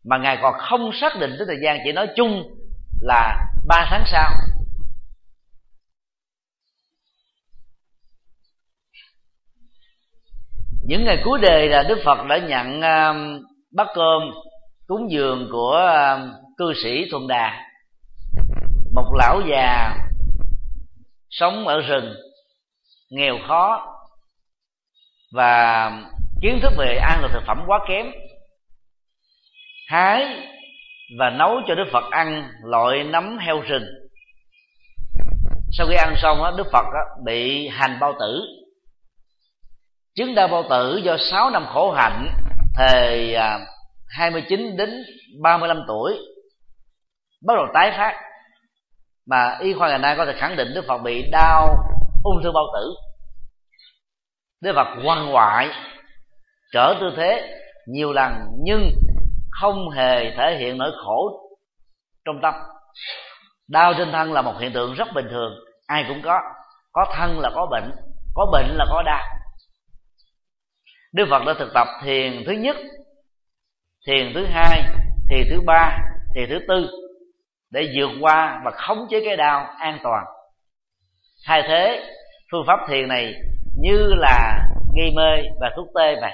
mà ngài còn không xác định tới thời gian chỉ nói chung là ba tháng sau. Những ngày cuối đời là đức phật đã nhận uh, bát cơm cúng dường của uh, cư sĩ thuần đà một lão già sống ở rừng, nghèo khó, và kiến thức về an toàn thực phẩm quá kém. Hái và nấu cho đức phật ăn loại nấm heo rừng. Sau khi ăn xong đức phật bị hành bao tử. Chứng đau bao tử do 6 năm khổ hạnh thời à, 29 đến 35 tuổi, bắt đầu tái phát mà y khoa ngày nay có thể khẳng định đức phật bị đau ung thư bao tử. Đức phật quan ngoại trở tư thế nhiều lần nhưng không hề thể hiện nỗi khổ trong tâm. Đau trên thân là một hiện tượng rất bình thường, ai cũng có. Có thân là có bệnh có bệnh là có đau. Đức phật đã thực tập thiền thứ nhất, thiền thứ hai, thiền thứ ba, thiền thứ tư để vượt qua và khống chế cái đau an toàn. Thay thế phương pháp thiền này như là nghi mê và thuốc tê vậy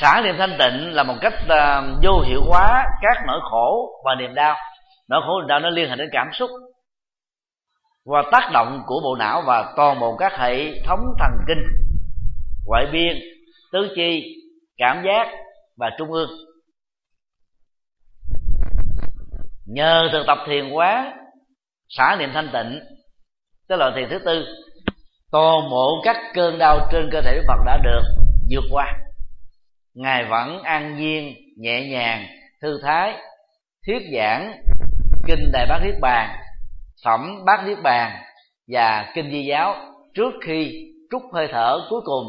xả niệm thanh tịnh là một cách uh, vô hiệu hóa các nỗi khổ và niềm đau. Nỗi khổ niềm đau nó liên hệ đến cảm xúc và tác động của bộ não và toàn bộ các hệ thống thần kinh ngoại biên tứ chi cảm giác và trung ương. Nhờ thực tập thiền quán xả niệm thanh tịnh, tức là thiền thứ tư, toàn bộ các cơn đau trên cơ thể đức phật đã được vượt qua. Ngài vẫn an nhiên, nhẹ nhàng, thư thái, thuyết giảng kinh đại bát niết bàn, phẩm bát niết bàn và kinh di giáo trước khi trút hơi thở cuối cùng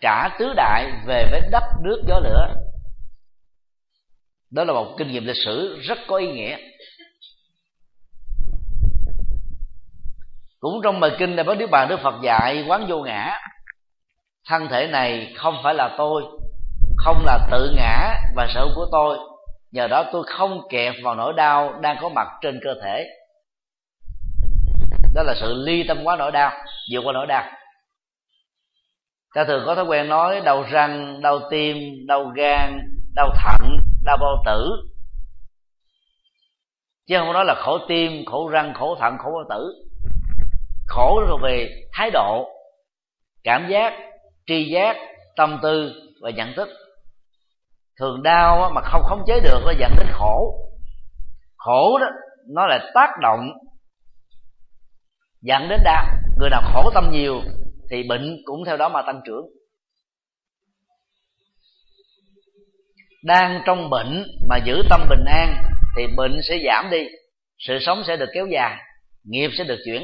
trả tứ đại về với đất, nước, gió, lửa. Đó là một kinh nghiệm lịch sử rất có ý nghĩa. Cũng trong bài kinh này bác niết bàn đức phật dạy quán vô ngã. Thân thể này không phải là tôi, không là tự ngã và sở hữu của tôi. Nhờ đó tôi không kẹp vào nỗi đau đang có mặt trên cơ thể. Đó là sự ly tâm quá nỗi đau, vượt qua nỗi đau. Ta thường có thói quen nói, đau răng, đau tim, đau gan, đau thận, đau bao tử. Chứ không nói là khổ tim, khổ răng, khổ thận, khổ bao tử khổ rồi về thái độ, cảm giác, tri giác, tâm tư và nhận thức. Thường đau mà không khống chế được nó dẫn đến khổ. Khổ đó, nó là tác động, dẫn đến đau. Người nào khổ tâm nhiều thì bệnh cũng theo đó mà tăng trưởng. Đang trong bệnh mà giữ tâm bình an thì bệnh sẽ giảm đi, sự sống sẽ được kéo dài, nghiệp sẽ được chuyển.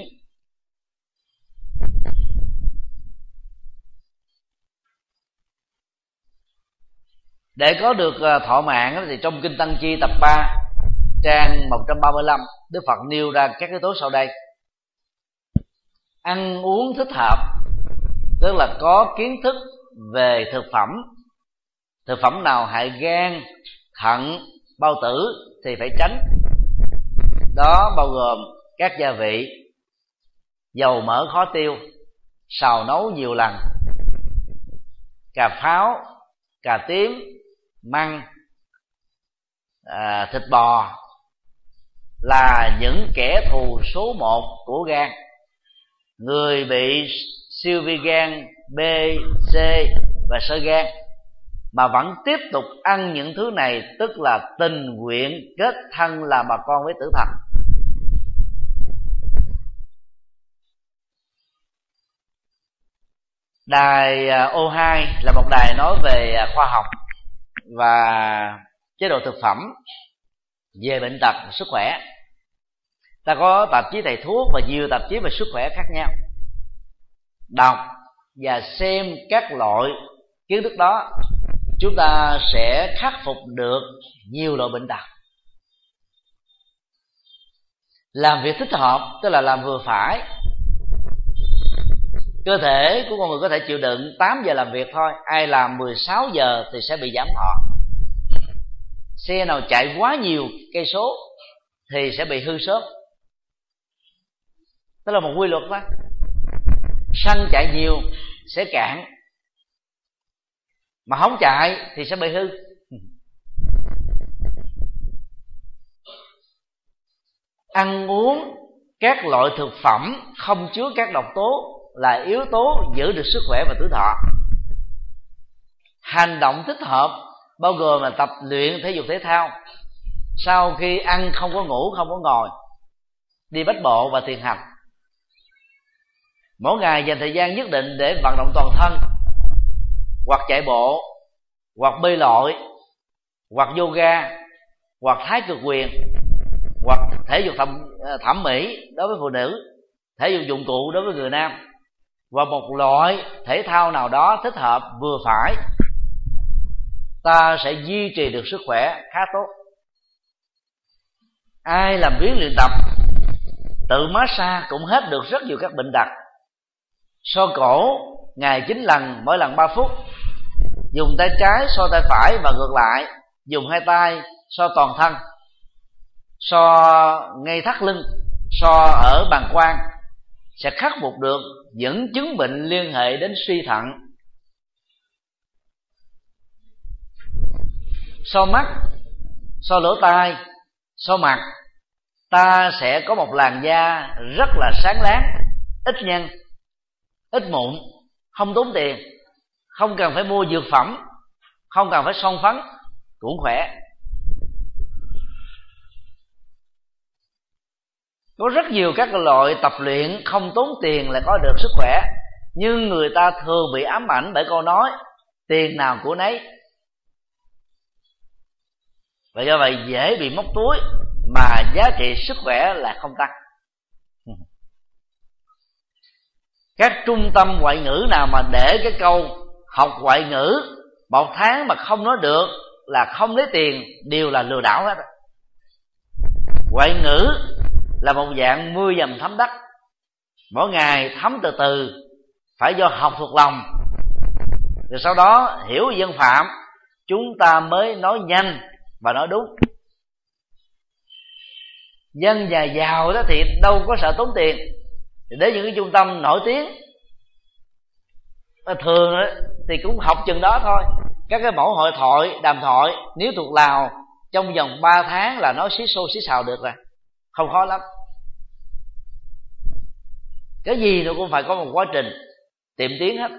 Để có được ờ, thọ mạng thì trong kinh tăng chi tập 3 trang 135 Đức Phật nêu ra các yếu tố sau đây. Ăn uống thích hợp, tức là có kiến thức về thực phẩm. Thực phẩm nào hại gan, thận, bao tử thì phải tránh. Đó bao gồm các gia vị, dầu mỡ khó tiêu, xào nấu nhiều lần, cà pháo, cà tím măng à, thịt bò là những kẻ thù số một của gan. Người bị siêu vi gan b c và sơ gan mà vẫn tiếp tục ăn những thứ này tức là tình nguyện kết thân là bà con với tử thần. Đài à, O2 là một đài nói về à, khoa học và chế độ thực phẩm về bệnh tật sức khỏe. Ta có tạp chí thầy thuốc và nhiều tạp chí về sức khỏe khác nhau. Đọc và xem các loại kiến thức đó, chúng ta sẽ khắc phục được nhiều loại bệnh tật. Làm việc thích hợp, tức là làm vừa phải cơ thể của con người có thể chịu đựng 8 giờ làm việc thôi, ai làm 16 giờ thì sẽ bị giảm thọ xe nào chạy quá nhiều cây số thì sẽ bị hư sớm đó là một quy luật đó. Xăng chạy nhiều sẽ cạn, mà không chạy thì sẽ bị hư. Ăn uống các loại thực phẩm không chứa các độc tố là yếu tố giữ được sức khỏe và tuổi thọ. Hành động thích hợp bao gồm là tập luyện thể dục thể thao. Sau khi ăn không có ngủ không có ngồi đi bách bộ và thiền hành. Mỗi ngày dành thời gian nhất định để vận động toàn thân hoặc chạy bộ hoặc bơi lội hoặc yoga hoặc thái cực quyền hoặc thể dục thẩm, thẩm mỹ đối với phụ nữ thể dục dụng cụ đối với người nam và một loại thể thao nào đó thích hợp vừa phải, ta sẽ duy trì được sức khỏe khá tốt. Ai làm biến luyện tập, tự massage cũng hết được rất nhiều các bệnh tật. So cổ, ngày chín lần, mỗi lần 3 phút. Dùng tay trái, so tay phải và ngược lại. Dùng hai tay, so toàn thân. So ngay thắt lưng, so ở bàn quang sẽ khắc phục được những chứng bệnh liên hệ đến suy thận. So mắt, so lỗ tai, so mặt, ta sẽ có một làn da rất là sáng láng, ít nhăn, ít mụn, không tốn tiền, không cần phải mua dược phẩm, không cần phải son phấn, cũng khỏe. Có rất nhiều các loại tập luyện không tốn tiền là có được sức khỏe. Nhưng người ta thường bị ám ảnh bởi câu nói, tiền nào của nấy. Và do vậy dễ bị móc túi, mà giá trị sức khỏe là không tăng. Các trung tâm ngoại ngữ nào mà để cái câu học ngoại ngữ một tháng mà không nói được là không lấy tiền, đều là lừa đảo hết. Ngoại ngữ là một dạng mưa dầm thấm đất. Mỗi ngày thấm từ từ, phải do học thuộc lòng. Rồi sau đó hiểu dân phạm, chúng ta mới nói nhanh và nói đúng. Dân nhà giàu đó thì đâu có sợ tốn tiền. Thì đến những cái trung tâm nổi tiếng, thường thì cũng học chừng đó thôi. Các cái mẫu hội thoại, đàm thoại, nếu thuộc lào, trong vòng 3 tháng là nói xí xô, xí xào được rồi không khó lắm. Cái gì nó cũng phải có một quá trình tiệm tiến hết,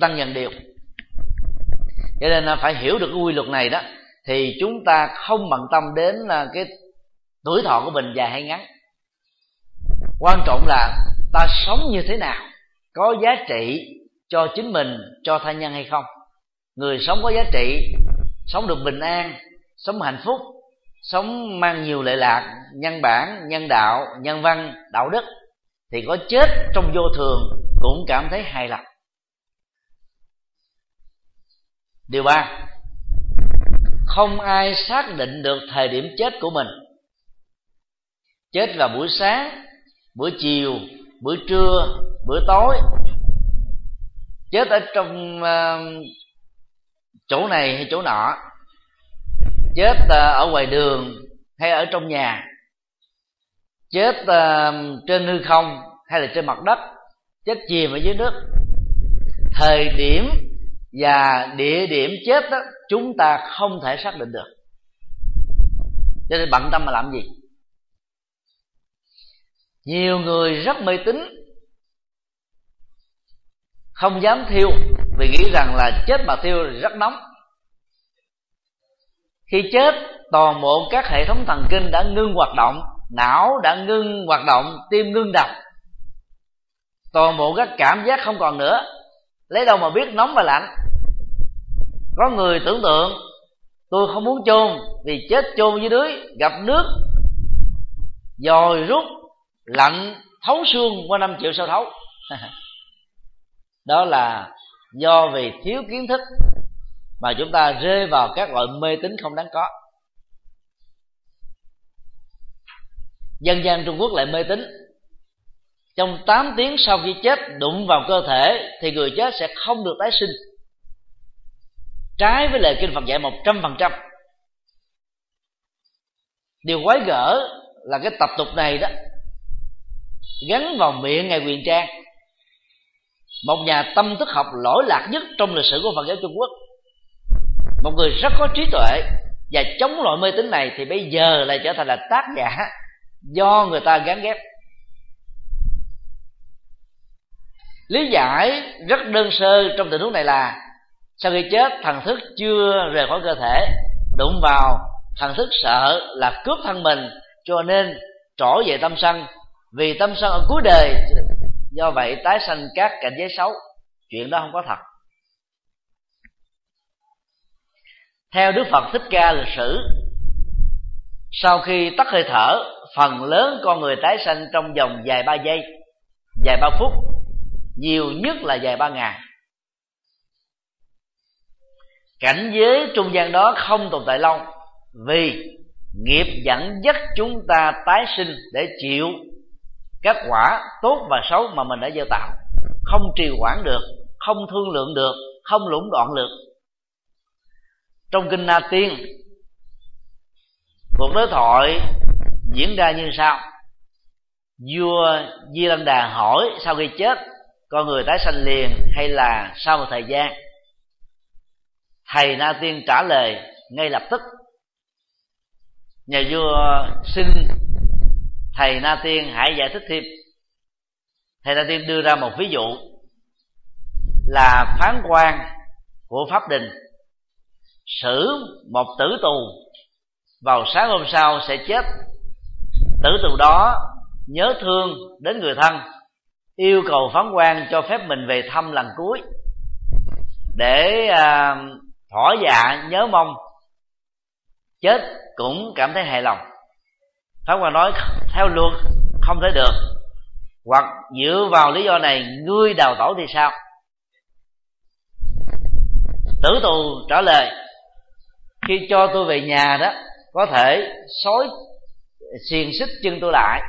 tăng dần điều. Cho nên là phải hiểu được cái quy luật này đó, thì chúng ta không bận tâm đến là cái tuổi thọ của mình dài hay ngắn. Quan trọng là ta sống như thế nào, có giá trị cho chính mình, cho thân nhân hay không. Người sống có giá trị, sống được bình an, sống hạnh phúc sống mang nhiều lệ lạc nhân bản nhân đạo nhân văn đạo đức thì có chết trong vô thường cũng cảm thấy hài lòng. Điều ba không ai xác định được thời điểm chết của mình. Chết là buổi sáng buổi chiều buổi trưa buổi tối. Chết ở trong uh, chỗ này hay chỗ nọ chết ờ, ở ngoài đường hay ở trong nhà, chết ờ, trên hư không hay là trên mặt đất, chết chìm ở dưới nước. Thời điểm và địa điểm chết đó, chúng ta không thể xác định được. Cho nên bận tâm mà làm gì? Nhiều người rất mê tín, không dám thiêu vì nghĩ rằng là chết mà thiêu rất nóng khi chết, toàn bộ các hệ thống thần kinh đã ngưng hoạt động, não đã ngưng hoạt động, tim ngưng đập. Toàn bộ các cảm giác không còn nữa. Lấy đâu mà biết nóng và lạnh? Có người tưởng tượng, tôi không muốn chôn vì chết chôn dưới đuối, gặp nước dòi rút, lạnh, thấu xương qua năm triệu sao thấu. Đó là do vì thiếu kiến thức mà chúng ta rơi vào các loại mê tín không đáng có. Dân gian trung quốc lại mê tín. Trong 8 tiếng sau khi chết đụng vào cơ thể thì người chết sẽ không được tái sinh. Trái với lời kinh Phật dạy một trăm phần trăm. Điều quái gở là cái tập tục này đó, gắn vào miệng ngài quyền trang. Một nhà tâm thức học lỗi lạc nhất trong lịch sử của phật giáo trung quốc một người rất có trí tuệ và chống loại mê tín này thì bây giờ lại trở thành là tác giả do người ta gán ghép. Lý giải rất đơn sơ trong tình huống này là sau khi chết, thần thức chưa rời khỏi cơ thể, đụng vào, thần thức sợ là cướp thân mình, cho nên trổ về tâm sân. Vì tâm sân ở cuối đời, do vậy tái sanh các cảnh giới xấu. Chuyện đó không có thật. Theo đức phật thích ca lịch sử, sau khi tắt hơi thở, phần lớn con người tái sanh trong vòng vài ba giây, vài ba phút, nhiều nhất là vài ba ngày. Cảnh giới trung gian đó không tồn tại lâu, vì nghiệp dẫn dắt chúng ta tái sinh để chịu các quả tốt và xấu mà mình đã gieo tạo. Không trì quản được, không thương lượng được, không lũng đoạn được trong kinh na tiên cuộc đối thoại diễn ra như sau. Vua di lăng đà hỏi, sau khi chết, con người tái sanh liền hay là sau một thời gian? Thầy na tiên trả lời, ngay lập tức. Nhà vua xin thầy na tiên hãy giải thích thêm. Thầy na tiên đưa ra một ví dụ là phán quan của pháp đình xử một tử tù. Vào sáng hôm sau sẽ chết. Tử tù đó nhớ thương đến người thân yêu cầu phán quan cho phép mình về thăm lần cuối. Để à, thỏa dạ nhớ mong chết cũng cảm thấy hài lòng. Phán quan nói theo luật không thể được. Hoặc dựa vào lý do này ngươi đào tổ thì sao? Tử tù trả lời khi cho tôi về nhà đó, có thể sói xiềng xích chân tôi lại,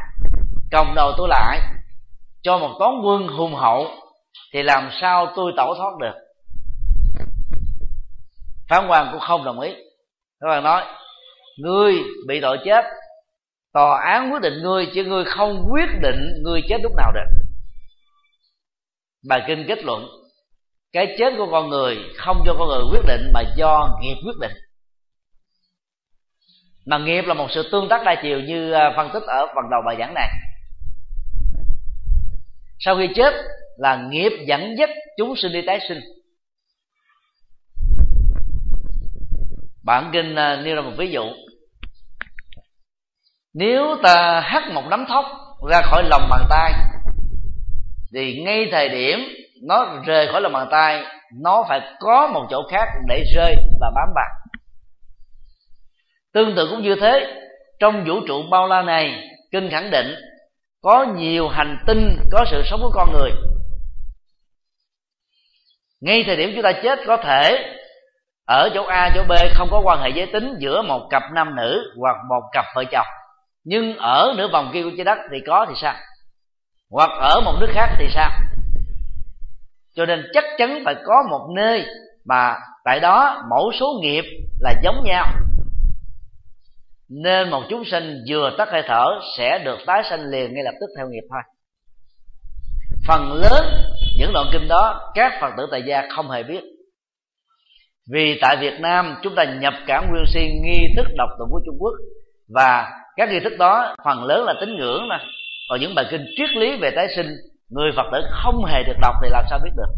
còng đầu tôi lại, cho một toán quân hùng hậu, thì làm sao tôi tẩu thoát được? Phán quan cũng không đồng ý. Phán quan nói, ngươi bị tội chết, tòa án quyết định ngươi, chứ ngươi không quyết định ngươi chết lúc nào được. Bài kinh kết luận, cái chết của con người không do con người quyết định, mà do nghiệp quyết định mà nghiệp là một sự tương tác đa chiều như à, phân tích ở phần đầu bài giảng này. Sau khi chết là nghiệp dẫn dắt chúng sinh đi tái sinh. Bản kinh à, nêu ra một ví dụ. Nếu ta hắt một nắm thóc ra khỏi lòng bàn tay, thì ngay thời điểm nó rời khỏi lòng bàn tay, nó phải có một chỗ khác để rơi và bám vào tương tự cũng như thế, trong vũ trụ bao la này, kinh khẳng định có nhiều hành tinh, có sự sống của con người. Ngay thời điểm chúng ta chết, có thể ở chỗ a, chỗ b không có quan hệ giới tính giữa một cặp nam nữ hoặc một cặp vợ chồng. Nhưng ở nửa vòng kia của trái đất thì có thì sao? Hoặc ở một nước khác thì sao? Cho nên chắc chắn phải có một nơi mà tại đó mẫu số nghiệp là giống nhau nên một chúng sinh vừa tắt hơi thở sẽ được tái sanh liền ngay lập tức theo nghiệp thôi. Phần lớn những đoạn kinh đó các phật tử tại gia không hề biết. Vì tại Việt Nam chúng ta nhập cả nguyên si nghi thức đọc tụng của Trung Quốc và các nghi thức đó phần lớn là tín ngưỡng nè còn những bài kinh triết lý về tái sinh, người Phật tử không hề được đọc thì làm sao biết được?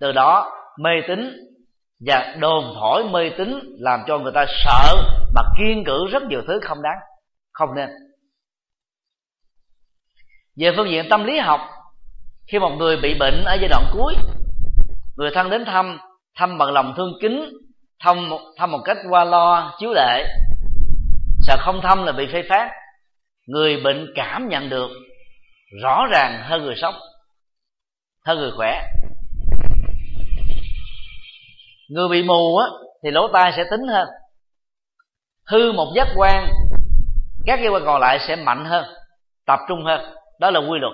Từ đó mê tín và đồn thổi mê tín làm cho người ta sợ mà kiên cử rất nhiều thứ không đáng không nên. Về phương diện tâm lý học khi một người bị bệnh ở giai đoạn cuối người thân đến thăm thăm bằng lòng thương kính thăm một, thăm một cách qua lo chiếu lệ sợ không thăm là bị phê phán. Người bệnh cảm nhận được rõ ràng hơn người sống hơn người khỏe người bị mù á, thì lỗ tai sẽ tính hơn. Hư một giác quan, các giác quan còn lại sẽ mạnh hơn, tập trung hơn. Đó là quy luật.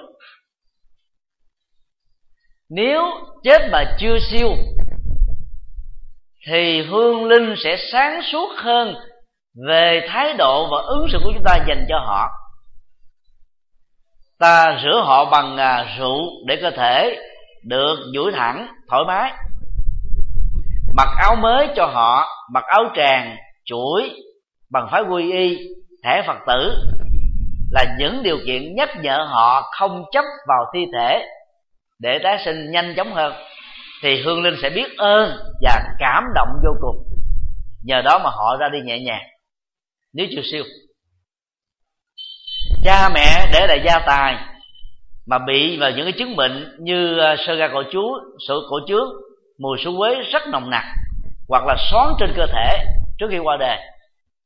Nếu chết mà chưa siêu, thì hương linh sẽ sáng suốt hơn về thái độ và ứng xử của chúng ta dành cho họ. Ta rửa họ bằng à, rượu để cơ thể được duỗi thẳng, thoải mái mặc áo mới cho họ, mặc áo tràng, chuỗi, bằng phái quy y, thẻ phật tử, là những điều kiện nhắc nhở họ không chấp vào thi thể để tái sinh nhanh chóng hơn. Thì hương linh sẽ biết ơn và cảm động vô cùng. Nhờ đó mà họ ra đi nhẹ nhàng. Nếu chưa siêu. Cha mẹ để lại gia tài mà bị vào những cái chứng bệnh như ờ, sơ ga cổ chú sự cổ chướng mùi xú quế rất nồng nặc, hoặc là xoắn trên cơ thể trước khi qua đời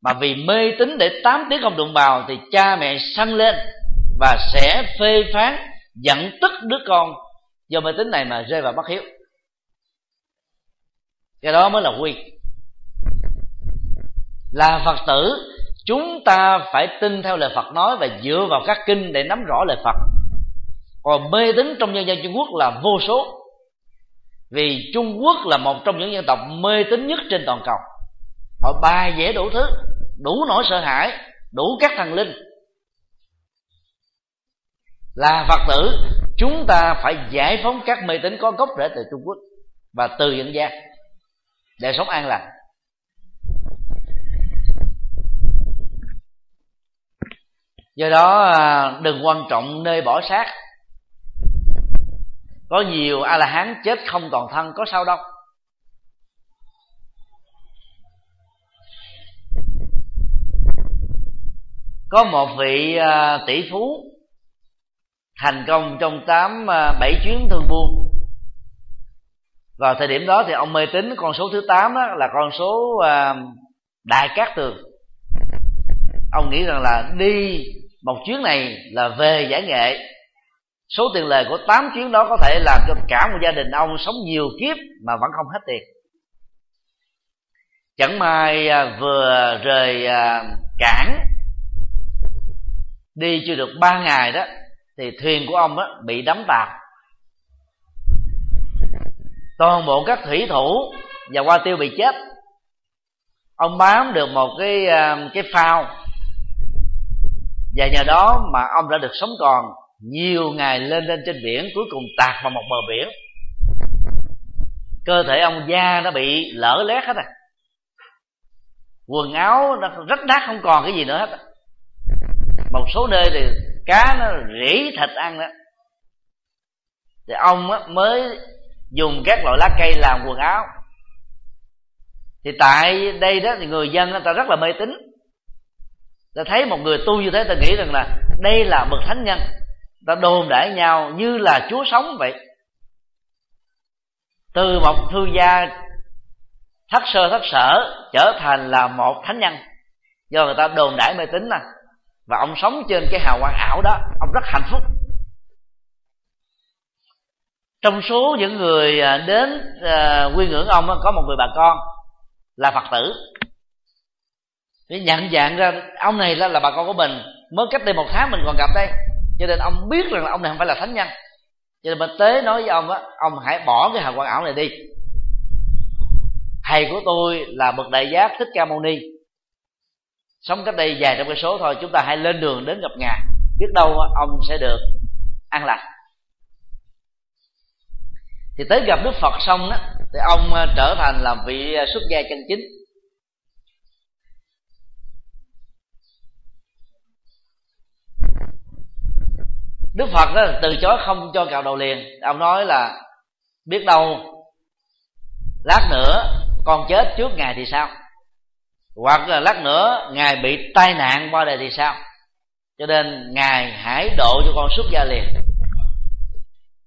mà vì mê tín để 8 tiếng không đụng vào thì cha mẹ săn lên và sẽ phê phán giận tức đứa con do mê tín này mà rơi vào bất hiếu. Cái đó mới là quy. Là phật tử, chúng ta phải tin theo lời phật nói và dựa vào các kinh để nắm rõ lời phật. Còn mê tín trong nhân dân trung quốc là vô số vì trung quốc là một trong những dân tộc mê tín nhất trên toàn cầu. Họ bài vẽ đủ thứ, đủ nỗi sợ hãi, đủ các thần linh. Là phật tử, chúng ta phải giải phóng các mê tín có gốc rễ từ trung quốc và từ dân gian để sống an lành. Do đó à, đừng quan trọng nơi bỏ xác có nhiều a la hán chết không toàn thân, có sao đâu. Có một vị à, tỷ phú thành công trong tám à, bảy chuyến thương buôn vào thời điểm đó thì ông mê tín, con số thứ 8 đó là con số à, đại cát tường. Ông nghĩ rằng là đi một chuyến này là về giải nghệ số tiền lời của 8 chuyến đó có thể làm cho cả một gia đình ông sống nhiều kiếp mà vẫn không hết tiền. Chẳng may à, vừa rời à, cảng, đi chưa được ba ngày đó, thì thuyền của ông bị đắm tàu. Toàn bộ các thủy thủ và hoa tiêu bị chết. Ông bám được một cái à, cái phao. Và nhờ đó mà ông đã được sống còn nhiều ngày lên lên trên biển, cuối cùng tạt vào một bờ biển. Cơ thể ông da nó bị lở lét hết à quần áo nó rách nát không còn cái gì nữa hết. À. một số nơi thì cá nó rỉ thịt ăn đó. Thì ông mới dùng các loại lá cây làm quần áo. Thì tại đây đó thì người dân người ta rất là mê tín. Ta thấy một người tu như thế, ta nghĩ rằng là đây là bậc thánh nhân ta đồn đãi nhau như là chúa sống vậy. Từ một thương gia thất sơ thất sở trở thành là một thánh nhân. Do người ta đồn đãi mê tín nè và ông sống trên cái hào quang ảo đó. Ông rất hạnh phúc. Trong số những người à, đến uh, quy ngưỡng ông có một người bà con là phật tử. Để nhận dạng ra ông này là, là bà con của mình. Mới cách đây một tháng mình còn gặp đây cho nên ông biết rằng là ông này không phải là thánh nhân. Cho nên bà tế nói với ông á, ông hãy bỏ cái hào quang ảo này đi. Thầy của tôi là bậc đại giác thích ca mâu ni. Sống cách đây vài trăm cây số thôi, chúng ta hãy lên đường đến gặp ngài. Biết đâu ông sẽ được an lành thì tới gặp đức phật xong đó thì ông ờ, trở thành là vị xuất gia chân chính. Đức phật đó từ chối không cho cạo đầu liền. Ông nói là, biết đâu, lát nữa con chết trước ngài thì sao? Hoặc là lát nữa ngài bị tai nạn qua đời thì sao? Cho nên ngài hãy độ cho con xuất gia liền.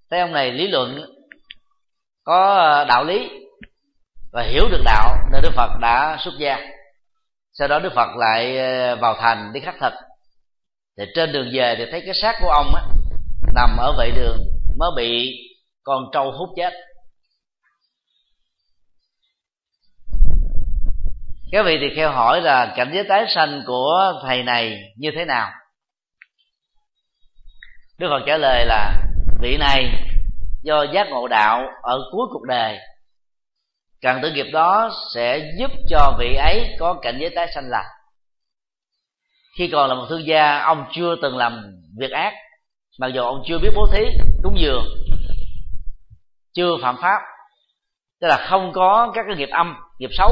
Thấy ông này lý luận có đạo lý và hiểu được đạo nên đức phật đã xuất gia. Sau đó đức phật lại ờ, vào thành đi khắc thực. Thì trên đường về thì thấy cái xác của ông á nằm ở vệ đường, mới bị con trâu hút chết. Các vị thì kêu hỏi là cảnh giới tái sanh của thầy này như thế nào? Đức phật trả lời là, vị này do giác ngộ đạo ở cuối cuộc đời. Cần tử nghiệp đó sẽ giúp cho vị ấy có cảnh giới tái sanh lành. Khi còn là một thương gia, ông chưa từng làm việc ác mặc dù ông chưa biết bố thí cúng dường chưa phạm pháp, tức là không có các cái nghiệp âm, nghiệp xấu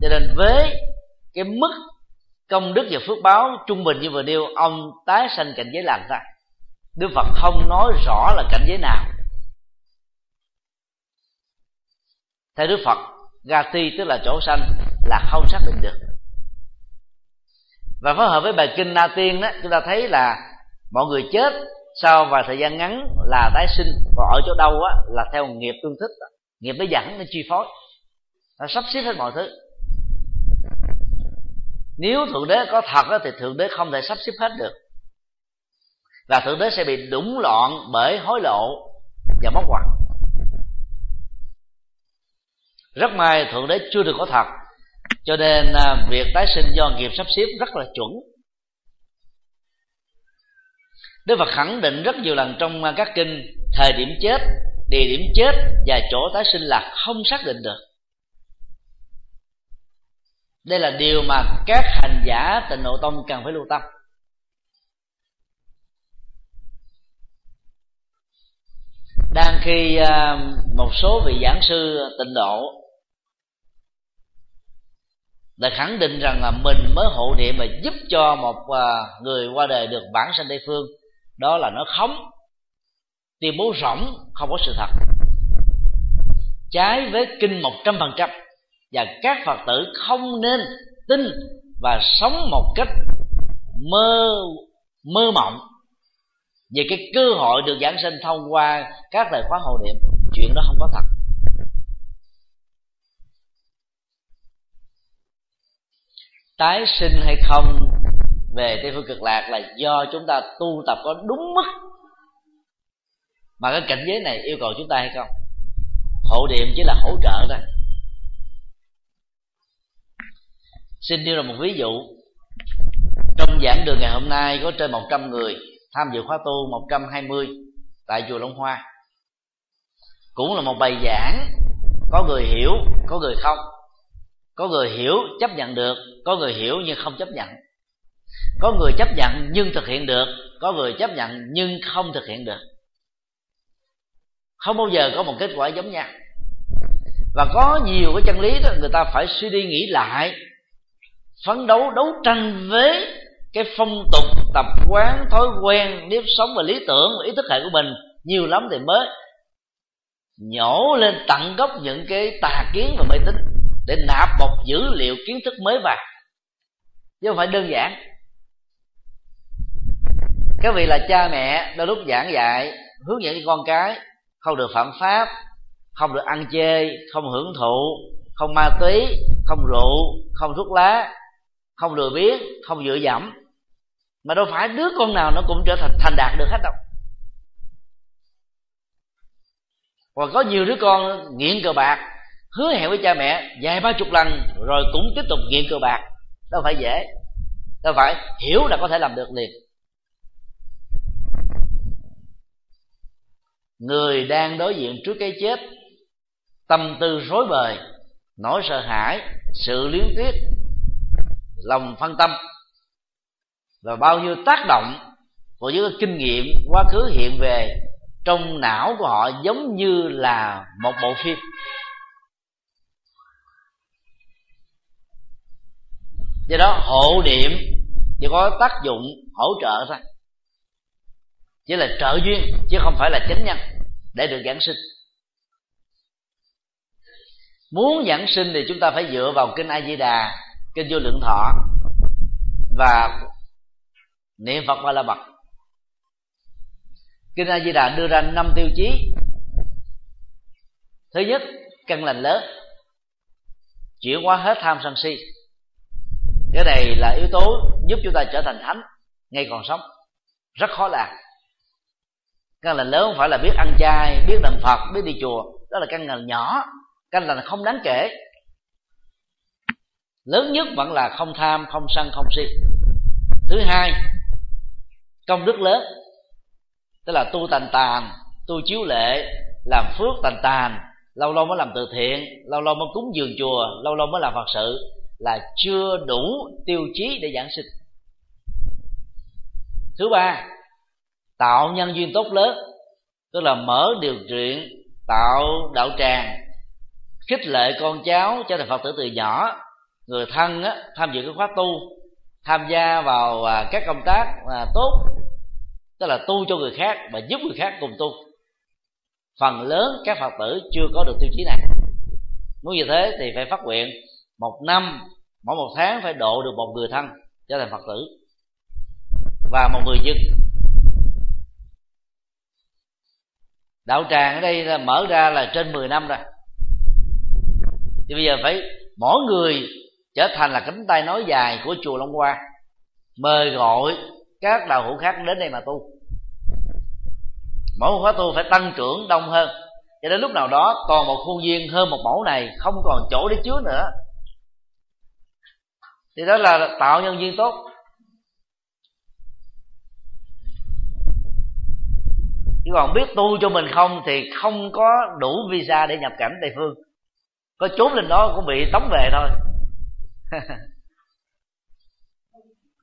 cho nên với cái mức công đức và phước báo trung bình như vừa nêu, ông tái sanh cảnh giới lành ra đức phật không nói rõ là cảnh giới nào. Theo đức phật gati tức là chỗ sanh là không xác định được. Và phối hợp với bài kinh na tiên đó, chúng ta thấy là mọi người chết sau vài thời gian ngắn là tái sinh. Còn ở chỗ đâu á là theo nghiệp tương thích. Nghiệp nó dẫn nó chi phối. Nó sắp xếp hết mọi thứ. Nếu thượng đế có thật đó, thì thượng đế không thể sắp xếp hết được. Và thượng đế sẽ bị đũng loạn bởi hối lộ và móc ngoặt rất may thượng đế chưa được có thật. Cho nên à, việc tái sinh do nghiệp sắp xếp rất là chuẩn. Đức Phật khẳng định rất nhiều lần trong à, các kinh thời điểm chết, địa điểm chết và chỗ tái sinh là không xác định được. Đây là điều mà các hành giả tịnh độ tông cần phải lưu tâm. Đang khi à, một số vị giảng sư tịnh độ đã khẳng định rằng là mình mới hộ niệm mà giúp cho một à, người qua đời được bản sanh tây phương đó là nó khống. Tuyên bố rỗng, không có sự thật. Trái với kinh một trăm phần trăm. Và các phật tử không nên tin và sống một cách mơ mơ mộng. Về cái cơ hội được giảng sinh thông qua các lời khóa hộ niệm, chuyện đó không có thật. Tái sinh hay không về tây phương cực lạc là do chúng ta tu tập có đúng mức. Mà cái cảnh giới này yêu cầu chúng ta hay không? Hộ niệm chỉ là hỗ trợ thôi. Xin đưa ra một ví dụ. Trong giảng đường ngày hôm nay có trên 100 người tham dự khóa tu 120 tại chùa Long Hoa. Cũng là một bài giảng. Có người hiểu, có người không. Có người hiểu chấp nhận được, có người hiểu nhưng không chấp nhận có người chấp nhận nhưng thực hiện được, có người chấp nhận nhưng không thực hiện được. Không bao giờ có một kết quả giống nhau. Và có nhiều cái chân lý đó, người ta phải suy đi nghĩ lại, phấn đấu đấu tranh với cái phong tục, tập quán, thói quen, nếp sống và lý tưởng và ý thức hệ của mình nhiều lắm thì mới nhổ lên tận gốc những cái tà kiến và mê tín để nạp một dữ liệu kiến thức mới vào. Chứ không phải đơn giản các vị là cha mẹ, đôi lúc giảng dạy, hướng dẫn con cái, không được phạm pháp, không được ăn chê không hưởng thụ, không ma túy, không rượu, không thuốc lá, không lừa biếng, không dựa dẫm. Mà đâu phải đứa con nào nó cũng trở thành thành đạt được hết đâu. Còn có nhiều đứa con nghiện cờ bạc, hứa hẹn với cha mẹ vài ba chục lần rồi cũng tiếp tục nghiện cờ bạc. Đâu phải dễ, đâu phải hiểu là có thể làm được liền. Người đang đối diện trước cái chết, tâm tư rối bời, nỗi sợ hãi, sự liếng tiếc, lòng phân tâm. Và bao nhiêu tác động của những kinh nghiệm quá khứ hiện về trong não của họ giống như là một bộ phim. Do đó, hộ niệm chỉ có tác dụng hỗ trợ thôi chỉ là trợ duyên, chứ không phải là chánh nhân, để được giảng sinh. Muốn giảng sinh thì chúng ta phải dựa vào kinh a di đà, kinh vô lượng thọ và niệm phật ba la mật. Kinh a di đà đưa ra năm tiêu chí. Thứ nhất, căn lành lớn, chuyển hóa hết tham sân si. Cái này là yếu tố giúp chúng ta trở thành thánh, ngay còn sống. Rất khó làm căn lành lớn không phải là biết ăn chay, biết làm phật, biết đi chùa. Đó là căn lành nhỏ. Căn lành không đáng kể. Lớn nhất vẫn là không tham, không sân, không si. Thứ hai, công đức lớn. Tức là tu tành tàn tu chiếu lệ làm phước tành tàn lâu lâu mới làm từ thiện, lâu lâu mới cúng dường chùa, lâu lâu mới làm phật sự là chưa đủ tiêu chí để giảng sinh. Thứ ba tạo nhân duyên tốt lớn tức là mở điều kiện tạo đạo tràng khích lệ con cháu cho thành phật tử từ nhỏ người thân á, tham dự cái khóa tu tham gia vào à, các công tác à, tốt tức là tu cho người khác và giúp người khác cùng tu. Phần lớn các phật tử chưa có được tiêu chí này. Muốn như thế thì phải phát nguyện một năm mỗi một tháng phải độ được một người thân trở thành phật tử. Và một người dân đạo tràng ở đây là mở ra là trên 10 năm rồi. Thì bây giờ phải mỗi người trở thành là cánh tay nói dài của chùa Long Hoa, mời gọi các đạo hữu khác đến đây mà tu. Mỗi một khóa tu phải tăng trưởng đông hơn. Cho đến lúc nào đó toàn một khuôn viên hơn một mẫu này không còn chỗ để chứa nữa. Thì đó là tạo nhân viên tốt. Chứ còn biết tu cho mình không thì không có đủ visa để nhập cảnh tây phương. Có trốn lên đó cũng bị tống về thôi.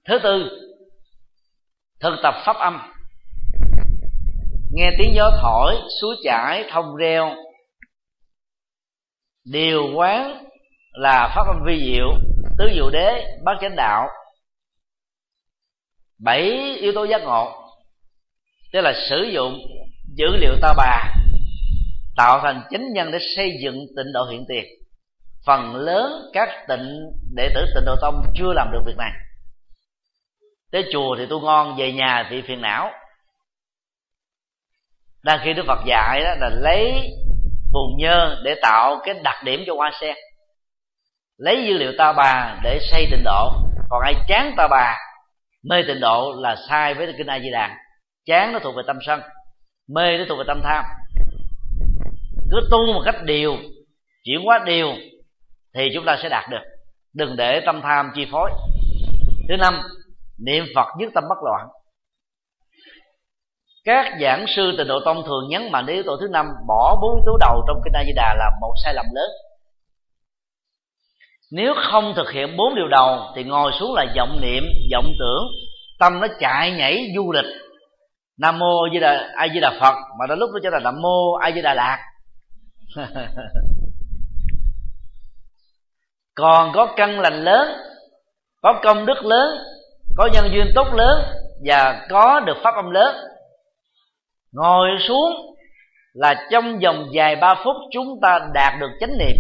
Thứ tư, thực tập pháp âm. Nghe tiếng gió thổi, suối chảy, thông reo. Điều quán là pháp âm vi diệu, tứ diệu đế, bát chánh đạo. Bảy yếu tố giác ngộ tức là sử dụng dữ liệu ta bà, tạo thành chính nhân để xây dựng tịnh độ hiện tiền. Phần lớn các tịnh, đệ tử tịnh độ tông chưa làm được việc này. Tới chùa thì tu ngon, về nhà thì phiền não. Đang khi đức phật dạy đó là lấy bùn nhơ để tạo cái đặc điểm cho hoa sen. Lấy dữ liệu ta bà để xây tịnh độ. Còn ai chán ta bà, mê tịnh độ là sai với kinh a di đà chán nó thuộc về tâm sân, mê nó thuộc về tâm tham. Cứ tu một cách điều, chuyển hóa điều thì chúng ta sẽ đạt được. Đừng để tâm tham chi phối. Thứ năm, niệm phật nhất tâm bất loạn. Các giảng sư từ độ tông thường nhấn mạnh đến yếu tố thứ năm, bỏ bốn yếu tố đầu trong kinh a di đà là một sai lầm lớn. Nếu không thực hiện bốn điều đầu thì ngồi xuống là vọng niệm, vọng tưởng, tâm nó chạy nhảy du lịch nam mô di đà, a di đà phật. Mà đến lúc nó trở thành nam mô a di đà lạc còn có căn lành lớn, có công đức lớn, có nhân duyên tốt lớn và có được pháp âm lớn. Ngồi xuống là trong vòng vài ba phút chúng ta đạt được chánh niệm.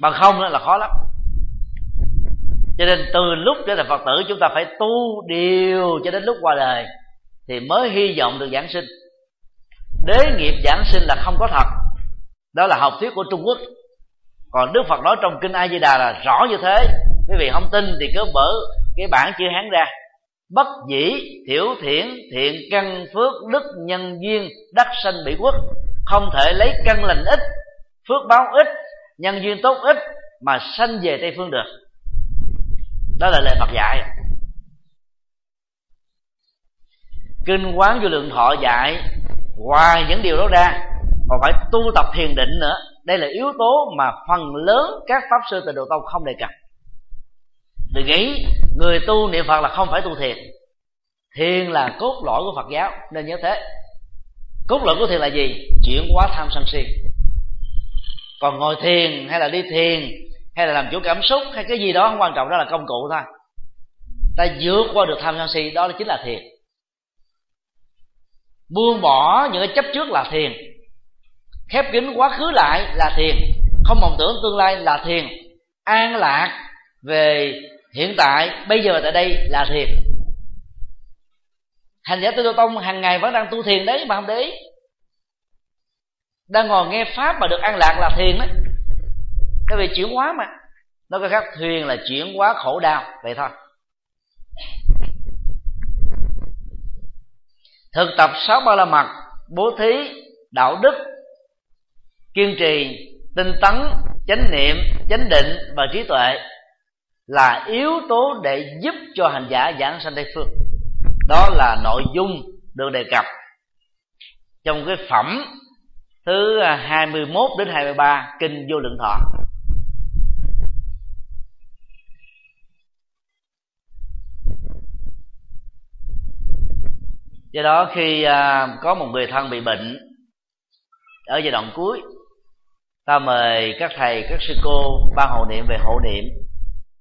Bằng không là khó lắm cho nên từ lúc trở thành phật tử, chúng ta phải tu điều cho đến lúc qua đời thì mới hy vọng được giảng sinh. Đế nghiệp giảng sinh là không có thật. Đó là học thuyết của trung quốc. Còn đức phật nói trong kinh a di đà là rõ như thế. Quý vị không tin thì cứ mở cái bản chữ hán ra. Bất dĩ, thiểu thiển thiện căn, phước đức, nhân duyên, đắc sanh bị quốc. Không thể lấy căn lành ít, phước báo ít, nhân duyên tốt ít mà sanh về tây phương được đó là lời phật dạy. Kinh quán vô lượng thọ dạy ngoài những điều đó ra, còn phải tu tập thiền định nữa. Đây là yếu tố mà phần lớn các pháp sư từ độ tông không đề cập. Vì nghĩ người tu niệm phật là không phải tu thiền. Thiền là cốt lõi của phật giáo, nên nhớ thế. Cốt lõi của thiền là gì? Chuyển hóa tham sân si. Còn ngồi thiền hay là đi thiền hay là làm chủ cảm xúc, hay cái gì đó, không quan trọng, đó là công cụ thôi. Ta vượt qua được tham sân si, đó là chính là thiền. Buông bỏ những cái chấp trước là thiền. Khép kín quá khứ lại là thiền. Không mộng tưởng tương lai là thiền. An lạc về hiện tại, bây giờ tại đây là thiền. Hành giả tư tô tông hàng ngày vẫn đang tu thiền đấy mà không để ý. Đang ngồi nghe pháp mà được an lạc là thiền đấy cái vì chuyển hóa mà. Nó có khác thuyền là chuyển hóa khổ đau, vậy thôi. Thực tập sáu ba la mật, bố thí, đạo đức, kiên trì, tinh tấn, chánh niệm, chánh định và trí tuệ là yếu tố để giúp cho hành giả giảng sanh tây phương. Đó là nội dung được đề cập trong cái phẩm thứ 21 đến 23 kinh vô lượng thọ. Do đó khi à, có một người thân bị bệnh ở giai đoạn cuối ta mời các thầy các sư cô ban hộ niệm về hộ niệm.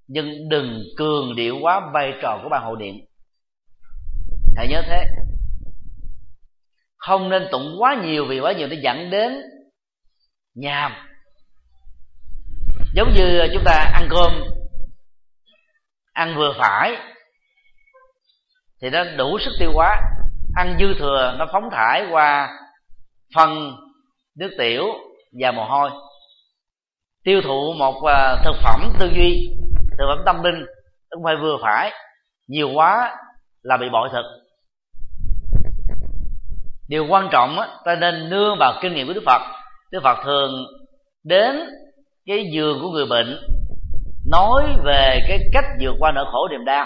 Nhưng đừng cường điệu quá vai trò của ban hộ niệm. Hãy nhớ thế. Không nên tụng quá nhiều vì quá nhiều nó dẫn đến nhàm. Giống như chúng ta ăn cơm ăn vừa phải thì nó đủ sức tiêu hóa ăn dư thừa nó phóng thải qua phân nước tiểu và mồ hôi. Tiêu thụ một à, thực phẩm tư duy thực phẩm tâm linh không phải vừa phải nhiều quá là bị bội thực. Điều quan trọng á, ta nên nương vào kinh nghiệm của đức phật. Đức phật thường đến cái giường của người bệnh nói về cái cách vượt qua nỗi khổ niềm đau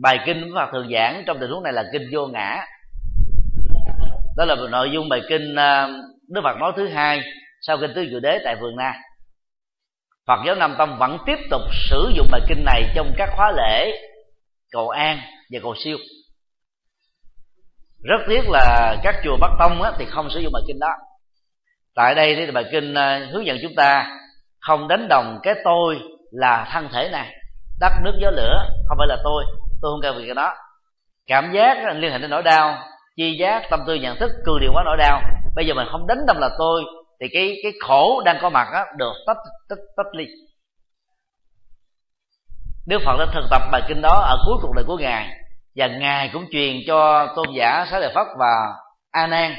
bài kinh của phật thường giảng trong tình huống này là kinh vô ngã. Đó là nội dung bài kinh ờ, đức phật nói thứ hai sau kinh tứ diệu đế tại vườn na. Phật giáo nam tông vẫn tiếp tục sử dụng bài kinh này trong các khóa lễ cầu an và cầu siêu. Rất tiếc là các chùa bắc tông á, thì không sử dụng bài kinh đó. Tại đây thì bài kinh ờ, hướng dẫn chúng ta không đánh đồng cái tôi là thân thể này đất nước gió lửa không phải là tôi tôi không cần việc cái đó. Cảm giác liên hệ đến nỗi đau chi giác tâm tư nhận thức cường điều quá nỗi đau. Bây giờ mình không đánh tâm là tôi thì cái cái khổ đang có mặt á, được tách tách tách ly. Đức Phật đã thực tập bài kinh đó ở cuối cuộc đời của ngài và ngài cũng truyền cho tôn giả Xá Lợi Phất và A Nan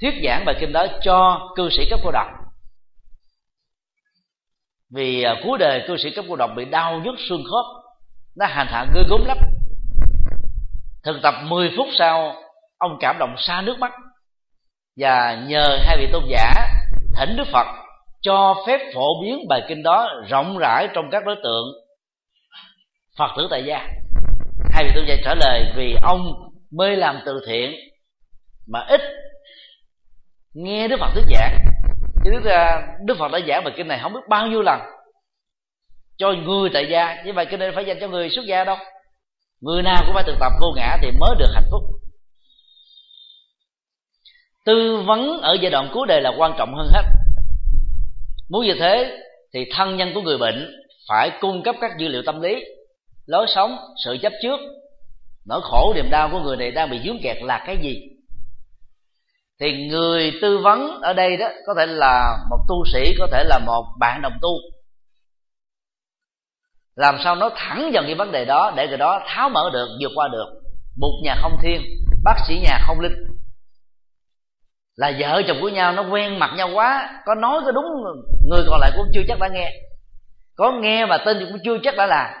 thuyết giảng bài kinh đó cho cư sĩ cấp cô độc. Vì à, cuối đời cư sĩ cấp cô độc bị đau nhức xương khớp nó hành hạ ngươi gốm lắm. Thực tập 10 phút sau ông cảm động xa nước mắt. Và nhờ hai vị tôn giả thỉnh đức phật cho phép phổ biến bài kinh đó rộng rãi trong các đối tượng. Phật tử tại gia. Hai vị tôn giả trả lời vì ông mê làm từ thiện mà ít nghe đức phật thuyết giảng. Chứ đức, à, đức phật đã giảng bài kinh này không biết bao nhiêu lần cho người tại gia. Như vậy cho nên phải dành cho người xuất gia đâu người nào cũng phải thực tập vô ngã thì mới được hạnh phúc. Tư vấn ở giai đoạn cuối đời là quan trọng hơn hết. Muốn như thế thì thân nhân của người bệnh phải cung cấp các dữ liệu tâm lý, lối sống, sự chấp trước. Nỗi khổ, niềm đau của người này đang bị dướng kẹt là cái gì? Thì người tư vấn ở đây đó có thể là một tu sĩ, có thể là một bạn đồng tu làm sao nó thẳng vào cái vấn đề đó để người đó tháo mở được, vượt qua được. Một nhà không thiên, bác sĩ nhà không linh. Là vợ chồng của nhau nó quen mặt nhau quá, có nói có đúng người còn lại cũng chưa chắc đã nghe. Có nghe và tin cũng chưa chắc đã là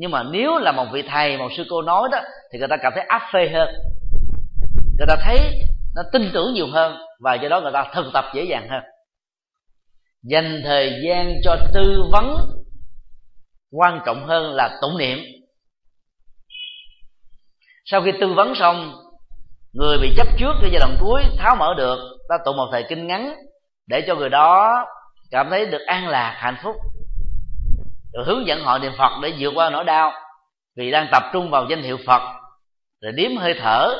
nhưng mà nếu là một vị thầy, một sư cô nói đó, thì người ta cảm thấy áp phê hơn. Người ta thấy nó tin tưởng nhiều hơn và do đó người ta thực tập dễ dàng hơn. Dành thời gian cho tư vấn quan trọng hơn là tụng niệm. Sau khi tư vấn xong, người bị chấp trước cái giai đoạn cuối tháo mở được, ta tụng một thời kinh ngắn để cho người đó cảm thấy được an lạc, hạnh phúc. Rồi hướng dẫn họ niệm phật để vượt qua nỗi đau, vì đang tập trung vào danh hiệu phật. Rồi điếm hơi thở